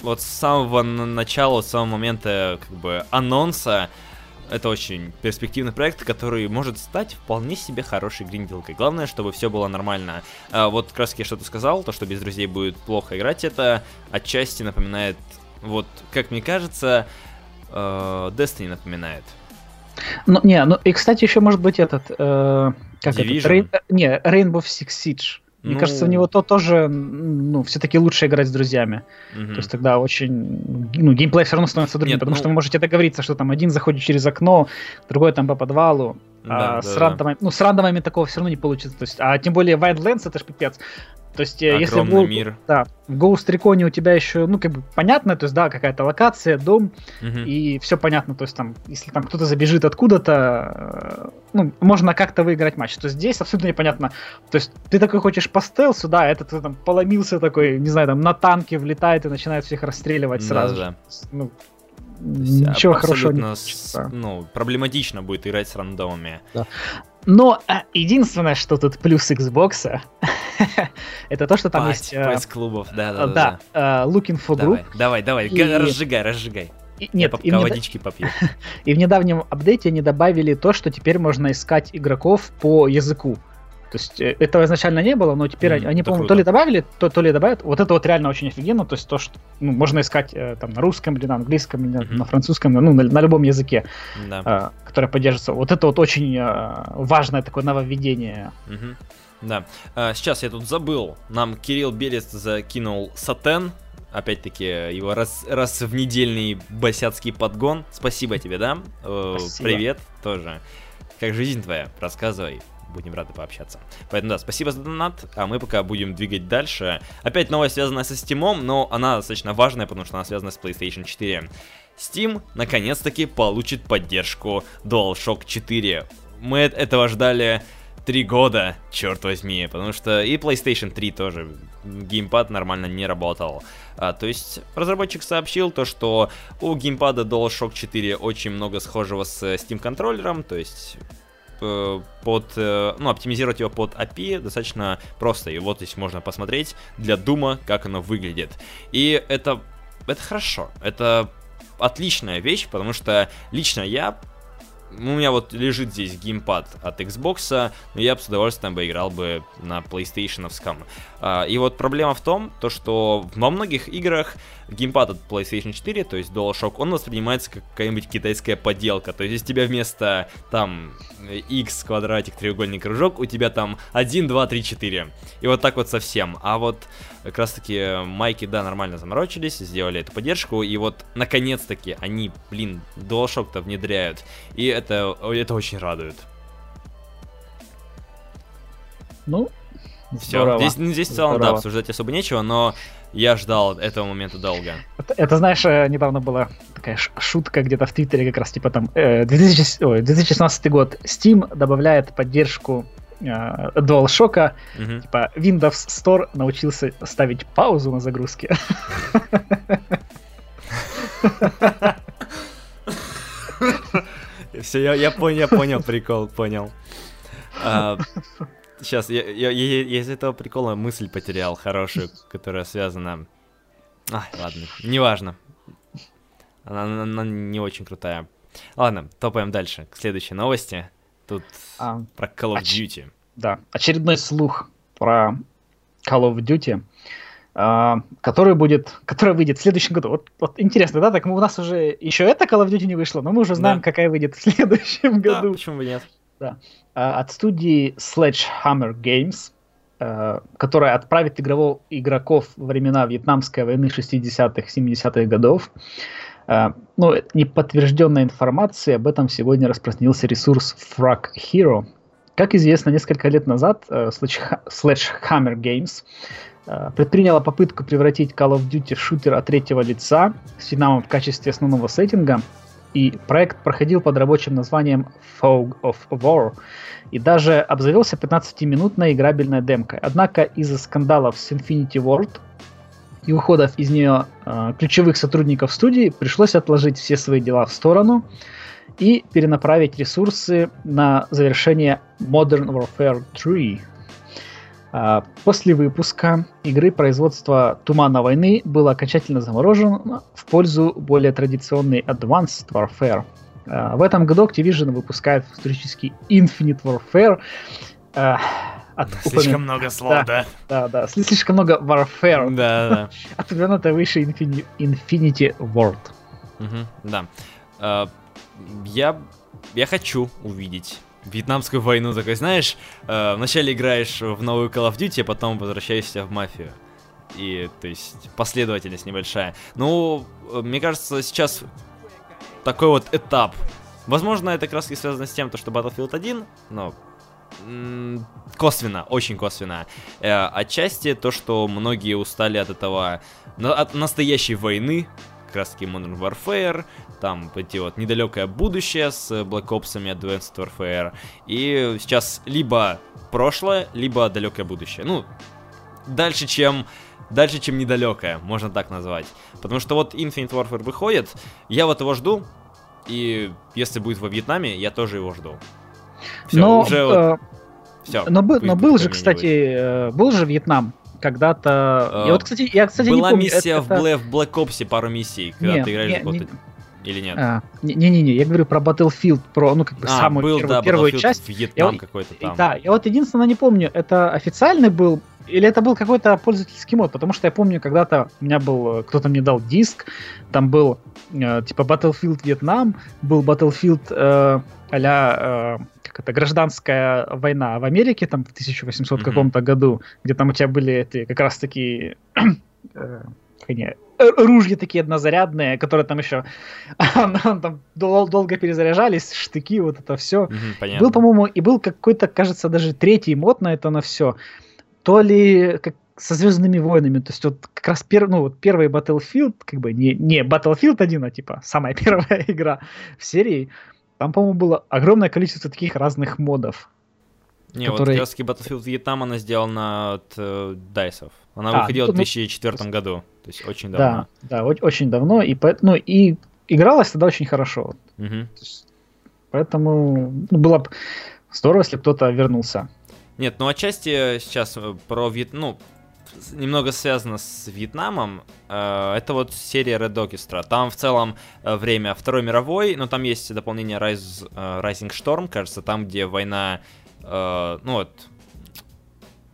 вот с самого начала, с самого момента как бы анонса это очень перспективный проект, который может стать вполне себе хорошей гринделкой. Главное, чтобы все было нормально. А вот как раз я что-то сказал, то, что без друзей будет плохо играть, это отчасти напоминает, вот, как мне кажется, э, Destiny напоминает. Ну, не, ну и, кстати, еще может быть этот, э, как Division? это, Rain, не, Rainbow Six Siege. Мне ну... кажется, в него то тоже, ну, все-таки лучше играть с друзьями. Угу. То есть тогда очень, ну, геймплей все равно становится другим, Нет, потому ну... что вы можете договориться, что там один заходит через окно, другой там по подвалу, да, а да, с, да. Рандомами, ну, с рандомами такого все равно не получится. То есть, а тем более Wildlands это ж пипец. То есть, Огромный если в, Go, мир. Да, в Ghost Recon у тебя еще, ну, как бы понятно, то есть, да, какая-то локация, дом, угу. и все понятно, то есть, там, если там кто-то забежит откуда-то, ну, можно как-то выиграть матч. То есть, здесь абсолютно непонятно. То есть, ты такой хочешь по стелсу, да, этот ты, там поломился такой, не знаю, там, на танке влетает и начинает всех расстреливать сразу. Да, да. Ну, Ничего хорошего не с, Ну, проблематично будет играть с рандомами. Да. Но а, единственное, что тут плюс Xbox, это то, что там есть... Пасть э, клубов, да-да-да. Да, uh, Looking for Group. Давай, давай, разжигай, разжигай. И, нет, Я пока водички попью. и в недавнем апдейте они добавили то, что теперь можно искать игроков по языку. То есть э, этого изначально не было, но теперь mm, они, по-моему, то ли добавили, то, то ли добавят. Вот это вот реально очень офигенно. То есть то, что ну, можно искать э, там на русском или на английском, или mm-hmm. на французском, ну, на, на любом языке, да. э, которое поддерживается. Вот это вот очень э, важное такое нововведение. Mm-hmm. Да. А, сейчас я тут забыл. Нам Кирилл Берест закинул сатен. Опять-таки, его раз, раз в недельный босяцкий подгон. Спасибо тебе, да? Э, Спасибо. Привет тоже. Как жизнь твоя? Рассказывай будем рады пообщаться. Поэтому да, спасибо за донат, а мы пока будем двигать дальше. Опять новость связанная со Steam, но она достаточно важная, потому что она связана с PlayStation 4. Steam наконец-таки получит поддержку DualShock 4. Мы этого ждали три года, черт возьми, потому что и PlayStation 3 тоже геймпад нормально не работал. А, то есть разработчик сообщил то, что у геймпада DualShock 4 очень много схожего с Steam контроллером, то есть под, э, ну, оптимизировать его под API достаточно просто. И вот здесь можно посмотреть для Дума, как оно выглядит. И это, это хорошо. Это отличная вещь, потому что лично я у меня вот лежит здесь геймпад от Xbox, но я бы с удовольствием бы играл бы на PlayStation. А, и вот проблема в том, то что во многих играх геймпад от PlayStation 4, то есть DualShock, он воспринимается как какая-нибудь китайская подделка. То есть, если тебя вместо там X, квадратик, треугольник, кружок, у тебя там 1, 2, 3, 4. И вот так вот совсем. А вот как раз таки майки, да, нормально заморочились, сделали эту поддержку, и вот наконец-таки они, блин, DualShock-то внедряют. И это, это очень радует. Ну, все. Здесь, здесь в целом, да, обсуждать особо нечего, но я ждал этого момента долго. Это, это знаешь, э, недавно была такая шутка где-то в Твиттере, как раз типа там 2000, э, ой, 2016 год Steam добавляет поддержку э, DualShock, угу. типа Windows Store научился ставить паузу на загрузке. Все, я, я понял, я понял прикол, понял. А, Сейчас, я, я, я, я из этого прикола мысль потерял хорошую, которая связана... Ай, ладно, неважно. Она, она, она не очень крутая. Ладно, топаем дальше, к следующей новости. Тут а, про Call of Duty. Да, очередной слух про Call of Duty, а, который будет, который выйдет в следующем году. Вот, вот интересно, да, так мы, у нас уже еще это Call of Duty не вышло, но мы уже знаем, да. какая выйдет в следующем году. Да, почему бы нет? Да. А, от студии Sledgehammer Games, а, которая отправит игрового, игроков во времена Вьетнамской войны 60-х, 70-х годов. А, ну, неподтвержденная информация, об этом сегодня распространился ресурс Frag Hero. Как известно, несколько лет назад Sledgehammer Games предприняла попытку превратить Call of Duty в шутер от третьего лица с Вьетнамом в качестве основного сеттинга – и проект проходил под рабочим названием Fog of War и даже обзавелся 15-минутной играбельной демкой. Однако из-за скандалов с Infinity World и уходов из нее э, ключевых сотрудников студии пришлось отложить все свои дела в сторону и перенаправить ресурсы на завершение Modern Warfare 3, а, после выпуска игры производства «Тумана войны» было окончательно заморожено в пользу более традиционной Advanced Warfare. А, в этом году Activision выпускает футуристический Infinite Warfare. А, от слишком упомя... много слов, да? Да, да, да. Слишком много Warfare. Да, да. Отвернуто выше Infini... Infinity World. Угу, да. Я, я хочу увидеть Вьетнамскую войну, такой, знаешь, э, вначале играешь в новую Call of Duty, а потом возвращаешься в мафию. И, то есть, последовательность небольшая. Ну, э, мне кажется, сейчас такой вот этап. Возможно, это как раз и связано с тем, то, что Battlefield 1, но косвенно, очень косвенно. Э, отчасти то, что многие устали от этого, от настоящей войны, как раз таки Modern Warfare, там эти вот недалекое будущее с Black Ops и Advanced Warfare, и сейчас либо прошлое, либо далекое будущее. Ну, дальше, чем дальше, чем недалекое, можно так назвать. Потому что вот Infinite Warfare выходит, я вот его жду, и если будет во Вьетнаме, я тоже его жду. Все, но, уже э, вот... Все, но, был, но был же, кстати, э, был же Вьетнам когда-то. Uh, я вот, кстати, я, кстати, была не помню, миссия это, в, Black, в Black Ops, пару миссий, когда не, ты играешь не, не, или нет? А, не-не-не, я говорю про Battlefield, про, ну, как бы а, самую был, первую, да, первую часть. Вьетнам я, какой-то там. Да, я вот единственное не помню, это официальный был или это был какой-то пользовательский мод, потому что я помню, когда-то у меня был, э, кто-то мне дал диск, там был э, типа Battlefield Вьетнам, был Battlefield э, а э, это, гражданская война в Америке, там в 1800 mm-hmm. каком-то году, где там у тебя были эти как раз такие э, не, ружья такие однозарядные, которые там еще там дол- долго перезаряжались, штыки, вот это все. Mm-hmm, был, по-моему, и был какой-то, кажется, даже третий мод на это на все то ли как со Звездными войнами. То есть вот как раз пер, ну, вот первый Battlefield, как бы не, не Battlefield 1, а типа самая первая игра в серии, там, по-моему, было огромное количество таких разных модов. Не, которые... вот раз Battlefield Vietnam она сделана от э, Дайсов. Она а, выходила ну, в 2004 ну, году, то есть очень давно. Да, да, очень давно, и, ну, и игралась тогда очень хорошо. Угу. Поэтому ну, было бы здорово, если кто-то вернулся нет, ну отчасти сейчас э, про Вьет... ну, немного связано с Вьетнамом. Э, это вот серия Red Orchestra. Там в целом э, время Второй мировой, но там есть дополнение Rise, Rising Storm, кажется, там, где война, ну вот,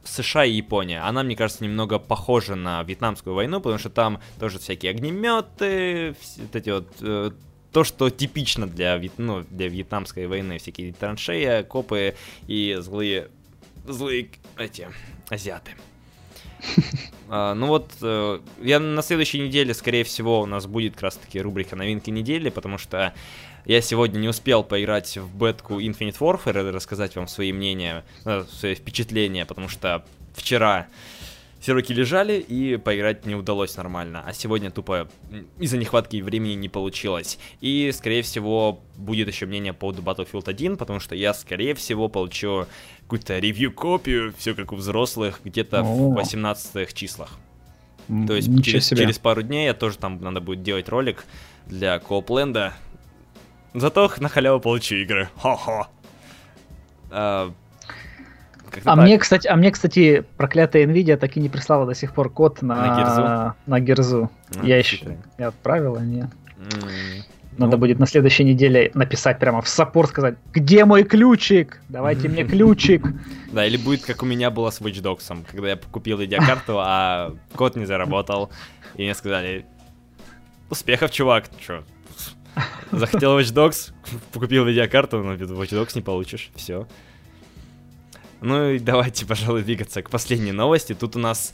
США и Япония. Она, мне кажется, немного похожа на вьетнамскую войну, потому что там тоже всякие огнеметы, вот эти вот то, что типично для, ну, для вьетнамской войны, всякие траншеи, копы и злые злые эти азиаты. А, ну вот, э, я на следующей неделе, скорее всего, у нас будет как раз таки рубрика новинки недели, потому что я сегодня не успел поиграть в бетку Infinite Warfare и рассказать вам свои мнения, э, свои впечатления, потому что вчера все руки лежали и поиграть не удалось нормально. А сегодня тупо из-за нехватки времени не получилось. И, скорее всего, будет еще мнение по поводу Battlefield 1, потому что я, скорее всего, получу какую-то ревью-копию, все как у взрослых, где-то в 18 числах. То есть через, через пару дней я тоже там надо будет делать ролик для Коопленда. Зато на халяву получу игры. Хо-хо. А, а мне, кстати, а мне, кстати, проклятая Nvidia так и не прислала до сих пор код на, на Герзу. На Герзу. А, я еще не отправил, а. Mm. Надо ну. будет на следующей неделе написать прямо в саппорт, сказать, где мой ключик? Давайте мне ключик. Да, или будет, как у меня было с Watch Dogs, когда я купил видеокарту, а код не заработал. И мне сказали, успехов, чувак. Чё, захотел Watch Dogs, купил видеокарту, но Watch Dogs не получишь. Все. Ну и давайте, пожалуй, двигаться к последней новости. Тут у нас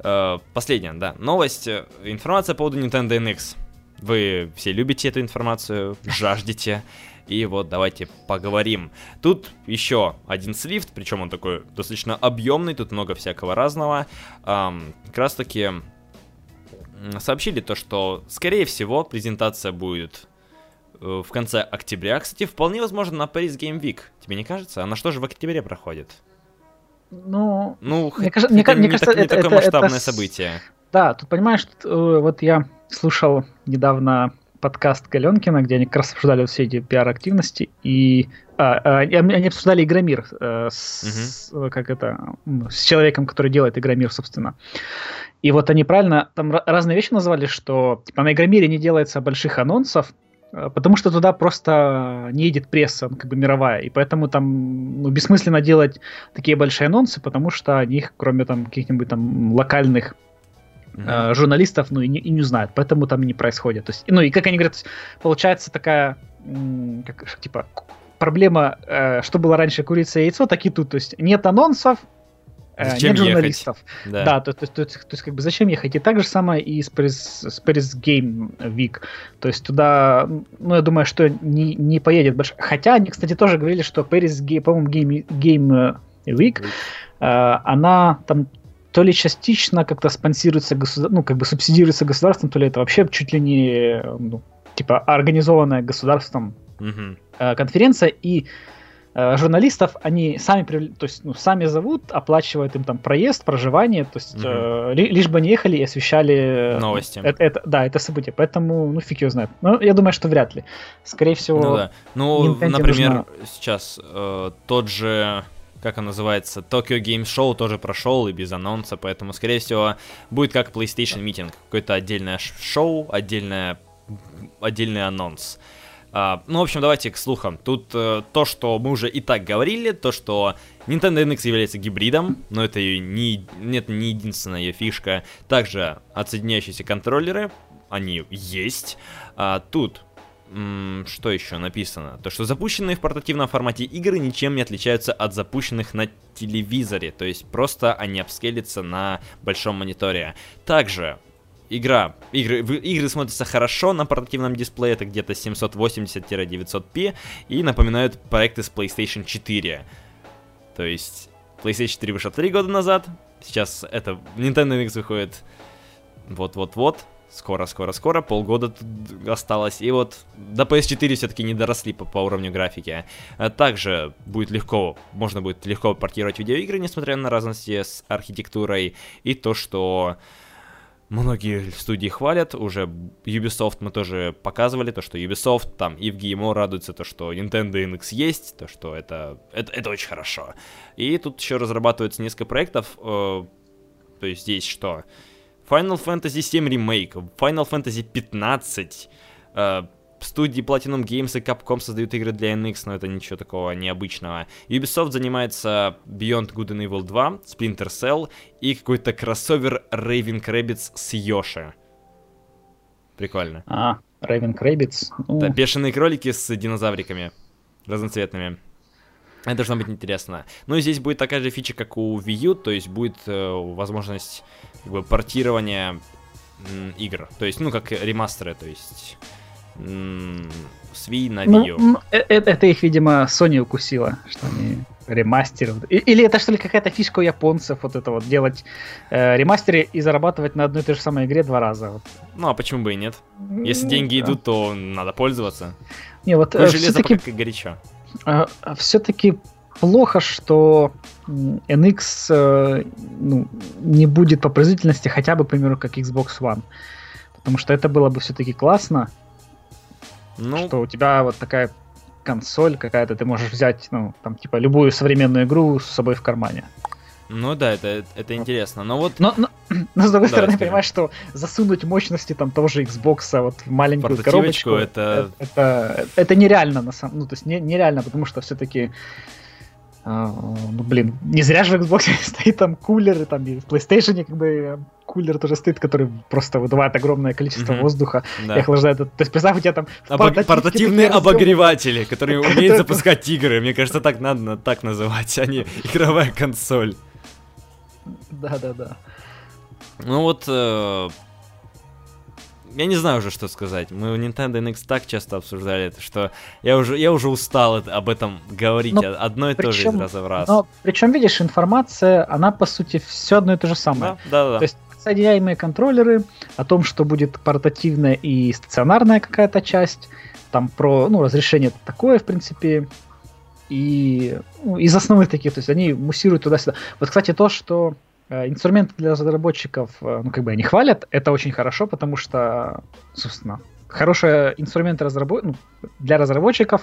э, последняя, да, новость. Информация по поводу Nintendo NX. Вы все любите эту информацию, жаждете. И вот давайте поговорим. Тут еще один слифт, причем он такой достаточно объемный, тут много всякого разного. Эм, как раз таки сообщили то, что скорее всего презентация будет в конце октября. Кстати, вполне возможно на Paris Game Week. Тебе не кажется? Она что же в октябре проходит? Ну, ну мне, кажется, мне, мне кажется, не это, такое это, масштабное это, событие. Да, тут понимаешь, тут, э, вот я слушал недавно подкаст Галенкина, где они как раз обсуждали все эти пиар-активности, и а, а, они обсуждали Игромир э, с, угу. как это, с человеком, который делает Игромир, собственно. И вот они правильно там разные вещи назвали, что типа на Игромире не делается больших анонсов, Э, потому что туда просто не едет пресса, ну, как бы мировая, и поэтому там ну, бессмысленно делать такие большие анонсы, потому что они их, кроме там каких-нибудь там локальных mm-hmm. э, журналистов, ну и не, и не знают, поэтому там и не происходит. То есть, ну и как они говорят, получается такая, как, типа, проблема, э, что было раньше курица и яйцо, так и тут. То есть нет анонсов, э, Зачем нет журналистов. ехать? Да. Да, то, то, то, то, то есть как бы зачем ехать? И так же самое и с Paris, с Paris Game Week. То есть туда, ну я думаю, что не, не поедет больше. Хотя они, кстати, тоже говорили, что Paris, по-моему, Game, Game Week, э, она там то ли частично как-то спонсируется государ... ну, как бы субсидируется государством, то ли это вообще чуть ли не, ну, типа, организованная государством Мгм. э, конференция, и э, журналистов они сами, то есть, ну, сами зовут, оплачивают им там проезд, проживание, то есть Мгм. э, ли- лишь бы они ехали и освещали э, Новости. Это, это- да, это событие. Поэтому, ну, фиг его знает. Но я думаю, что вряд ли. Скорее всего, Ну да. Ну, Nintendo например, нужна- сейчас э, тот же, как он называется, Tokyo Game Show тоже прошел и без анонса, поэтому, скорее всего, будет как PlayStation Meeting. Какое-то отдельное шоу, отдельное, отдельный анонс. А, ну, в общем, давайте к слухам. Тут э, то, что мы уже и так говорили, то, что Nintendo NX является гибридом, но это не, нет, не единственная ее фишка. Также отсоединяющиеся контроллеры, они есть. А, тут что еще написано? То, что запущенные в портативном формате игры ничем не отличаются от запущенных на телевизоре, то есть просто они апскейлятся на большом мониторе. Также игра, игры, игры смотрятся хорошо на портативном дисплее, это где-то 780-900p, и напоминают проекты с PlayStation 4. То есть PlayStation 4 вышел 3 года назад, сейчас это Nintendo NX выходит вот-вот-вот, скоро, скоро, скоро, полгода тут осталось, и вот до PS4 все-таки не доросли по, по уровню графики. А Также будет легко, можно будет легко портировать видеоигры, несмотря на разности с архитектурой, и то, что многие студии хвалят, уже Ubisoft мы тоже показывали, то, что Ubisoft там и в GMO радуется, то, что Nintendo NX есть, то, что это, это, это очень хорошо. И тут еще разрабатывается несколько проектов, э, то есть здесь что? Final Fantasy VII Remake, Final Fantasy 15, э, студии Platinum Games и Capcom создают игры для NX, но это ничего такого необычного. Ubisoft занимается Beyond Good and Evil 2, Splinter Cell и какой-то кроссовер Raving Rabbids с Йоши. Прикольно. А, Raven Rabbids. Ну, Да, бешеные кролики с динозавриками разноцветными. Это должно быть интересно. Ну и здесь будет такая же фича, как у Wii U, то есть будет э, возможность как бы, портирования м, игр. То есть, ну, как ремастеры, то есть м, с Wii на Wii ну, э- э- это их, видимо, Sony укусила, что они ремастеры. И- Или это что ли какая-то фишка у японцев, вот это вот, делать э, ремастеры и зарабатывать на одной и той же самой игре два раза. Вот. Ну, а почему бы и нет? Если Ну, деньги да. идут, то надо пользоваться. Не, вот железо все-таки пока горячо. все-таки плохо, что NX э, ну, не будет по производительности хотя бы, к примеру, как Xbox One. Потому что это было бы все-таки классно, Ну, что у тебя вот такая консоль какая-то, ты можешь взять, ну, там, типа, любую современную игру с собой в кармане. ну да, это, это интересно. Но вот Но, но, но с другой Да, стороны, понимаешь, что засунуть мощности там того же Xbox вот в маленькую коробочку, это- это, это нереально на самом, ну то есть не, нереально, потому что все-таки ну блин, не зря же в Xbox стоит там кулер, и там и в PlayStation как бы э, кулер тоже стоит, который просто выдувает огромное количество Мгм. воздуха да. и охлаждает. То есть представь, у тебя там в Обо- портативке Портативные обогреватели, которые умеют запускать игры. Мне кажется, так надо так называть, а не игровая консоль. Да-да-да. Ну вот, э, я не знаю уже, что сказать. Мы в Nintendo NX так часто обсуждали это, что я уже, я уже устал это- об этом говорить Ну, а- одно и то же из причем- раза в раз. Но причем, видишь, информация, она по сути все одно и то же самое. Да, да, да. То есть соединяемые контроллеры, о том, что будет портативная и стационарная какая-то часть, там про, ну, разрешение такое, в принципе, и ну, из основных таких, то есть они муссируют туда-сюда. Вот, кстати, то, что инструменты для разработчиков, э, ну, как бы они хвалят, это очень хорошо, потому что, собственно, хорошие инструменты разработ... ну, для разработчиков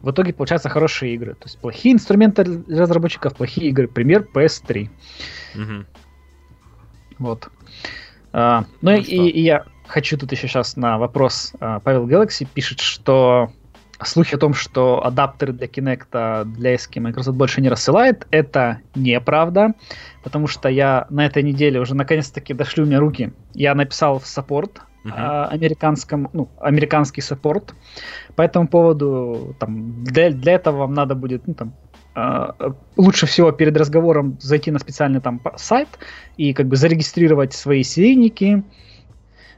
в итоге получаются хорошие игры. То есть плохие инструменты для разработчиков, плохие игры. Пример PS3. Мгм. Вот. А, ну Ну и, что? и я хочу тут еще сейчас на вопрос. а, Павел Galaxy пишет, что слухи о том, что адаптеры для Kinect для эски Microsoft больше не рассылает, это неправда, потому что я на этой неделе уже наконец-таки дошли у меня руки. Я написал в саппорт а, американском, ну, американский саппорт. По этому поводу там, для, для этого вам надо будет ну, там, э, лучше всего перед разговором зайти на специальный там сайт и как бы зарегистрировать свои серийники.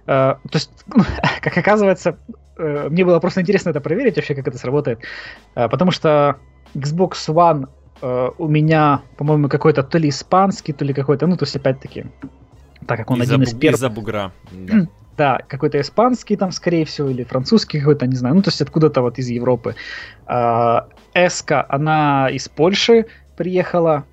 Э, то есть, как оказывается, э, мне было просто интересно это проверить вообще, как это сработает. Э, потому что Xbox One э, у меня, по-моему, какой-то то ли испанский, то ли какой-то, ну, то есть, опять-таки, так как он из-за один из первых... Из-за бугра. Да. Да, какой-то испанский там, скорее всего, или французский какой-то, не знаю, ну, то есть откуда-то вот из Европы. А, Эска, она из Польши приехала,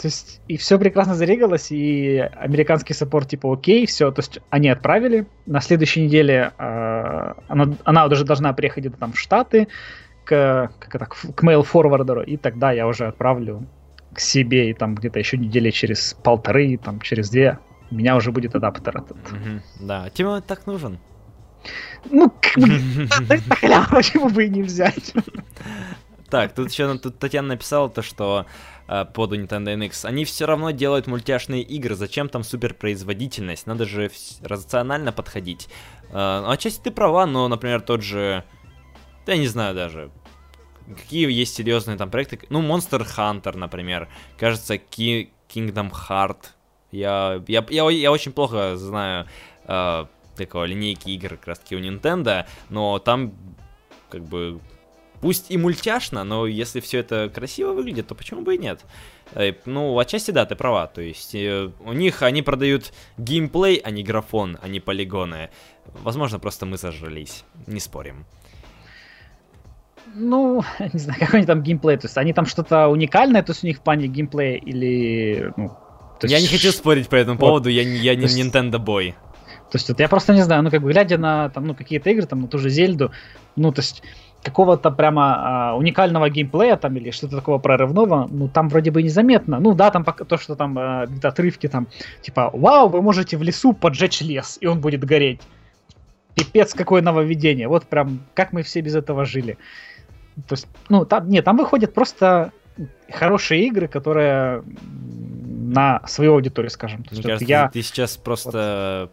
то есть, и все прекрасно зарегалось, и американский саппорт типа окей, все, то есть они отправили. На следующей неделе э, она, она уже должна приехать там в Штаты к, как это, к mail-форвардеру, и тогда я уже отправлю к себе, и там где-то еще недели через полторы, там через две у меня уже будет адаптер этот. Да, тебе он так нужен. Ну, почему бы и не взять? Так, тут еще тут Татьяна написала то, что под Nintendo NX они все равно делают мультяшные игры. Зачем там суперпроизводительность? Надо же рационально подходить. Э, ну, отчасти ты права, но, например, тот же... Да я не знаю даже. Какие есть серьезные там проекты? Ну, Monster Hunter, например. Кажется, Ki- Kingdom Heart. Я, я, я, я очень плохо знаю э, такого линейки игр как раз таки у Nintendo, но там как бы пусть и мультяшно, но если все это красиво выглядит, то почему бы и нет? Э, Ну, отчасти да, ты права. То есть э, у них они продают геймплей, а не графон, а не полигоны. Возможно, просто мы зажрались. Не спорим. Ну, не знаю, какой они там геймплей, то есть они там что-то уникальное, то есть у них в плане геймплея или, ну, то я есть не хочу спорить по этому Вот. поводу, я, не- я не есть- Nintendo Boy. То есть вот я просто не знаю, ну как бы глядя на там, ну, какие-то игры, там, на ту же Зельду, ну то есть какого-то прямо а, уникального геймплея там или что-то такого прорывного, ну там вроде бы незаметно. Ну да, там пока то, что там а, где-то отрывки там, типа, вау, вы можете в лесу поджечь лес, и он будет гореть. Пипец, какое нововведение. Вот прям, как мы все без этого жили. То есть, ну, там, нет, там выходят просто хорошие игры, которые на свою аудиторию, скажем. То Мне есть, вот кажется, я... ты сейчас просто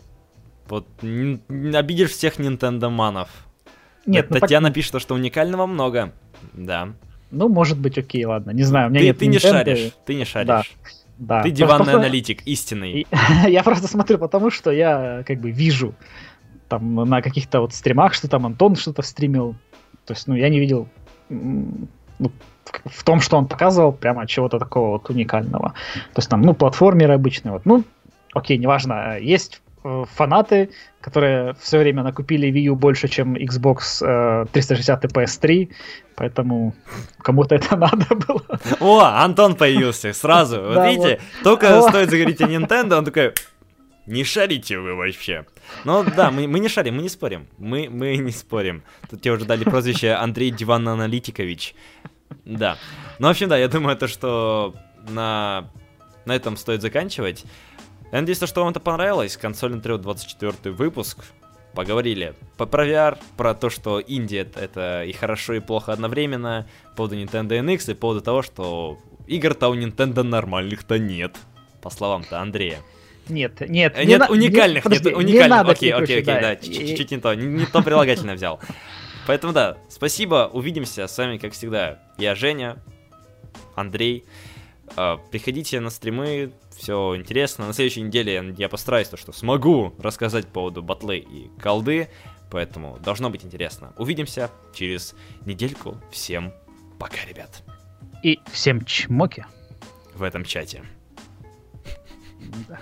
вот н- обидишь всех Nintendo манов. Нет, ну, Татьяна пишет, что уникального много. Да. Ну, может быть, окей, ладно. Не знаю, у меня Ты, нет ты не Nintendo, шаришь. Ты не шаришь. Да. Ты Просто- диванный просто- аналитик, истинный. Я просто смотрю потому, что я как бы вижу там на каких-то вот стримах, что там Антон что-то стримил. То есть, ну, я не видел ну, в- том, что он показывал, прямо чего-то такого вот уникального. То есть там, ну, платформеры обычные. Вот. Ну, окей, неважно. Есть фанаты, которые все время накупили Wii U больше, чем Xbox э, 360 и PS3, поэтому кому-то это надо было. О, Антон появился сразу. Вот видите, только стоит заговорить о Nintendo, он такой, не шарите вы вообще. Ну да, мы, мы не шарим, мы не спорим. Мы, мы не спорим. Тут тебе уже дали прозвище Андрей Диван Аналитикович. Да. Ну, в общем, да, я думаю, то, что на, на этом стоит заканчивать. Я надеюсь, то, что вам это понравилось. Консольный трио 24 выпуск. Поговорили по про VR, про то, что Индия это, и хорошо, и плохо одновременно, по поводу Nintendo NX и по поводу того, что игр-то у Nintendo нормальных-то нет. По словам-то Андрея. Нет, нет. Э, не Нет, на- уникальных, нет, не уникальных. надо окей, окей, окей, да, чуть-чуть не то, не, не то прилагательное взял. Поэтому да, спасибо, увидимся с вами, как всегда. Я Женя, Андрей. Э, Приходите на стримы, все интересно. На следующей неделе я постараюсь то, что смогу рассказать по поводу батлы и колды, поэтому должно быть интересно. Увидимся через недельку. Всем пока, ребят, И всем чмоки. в этом чате. Да.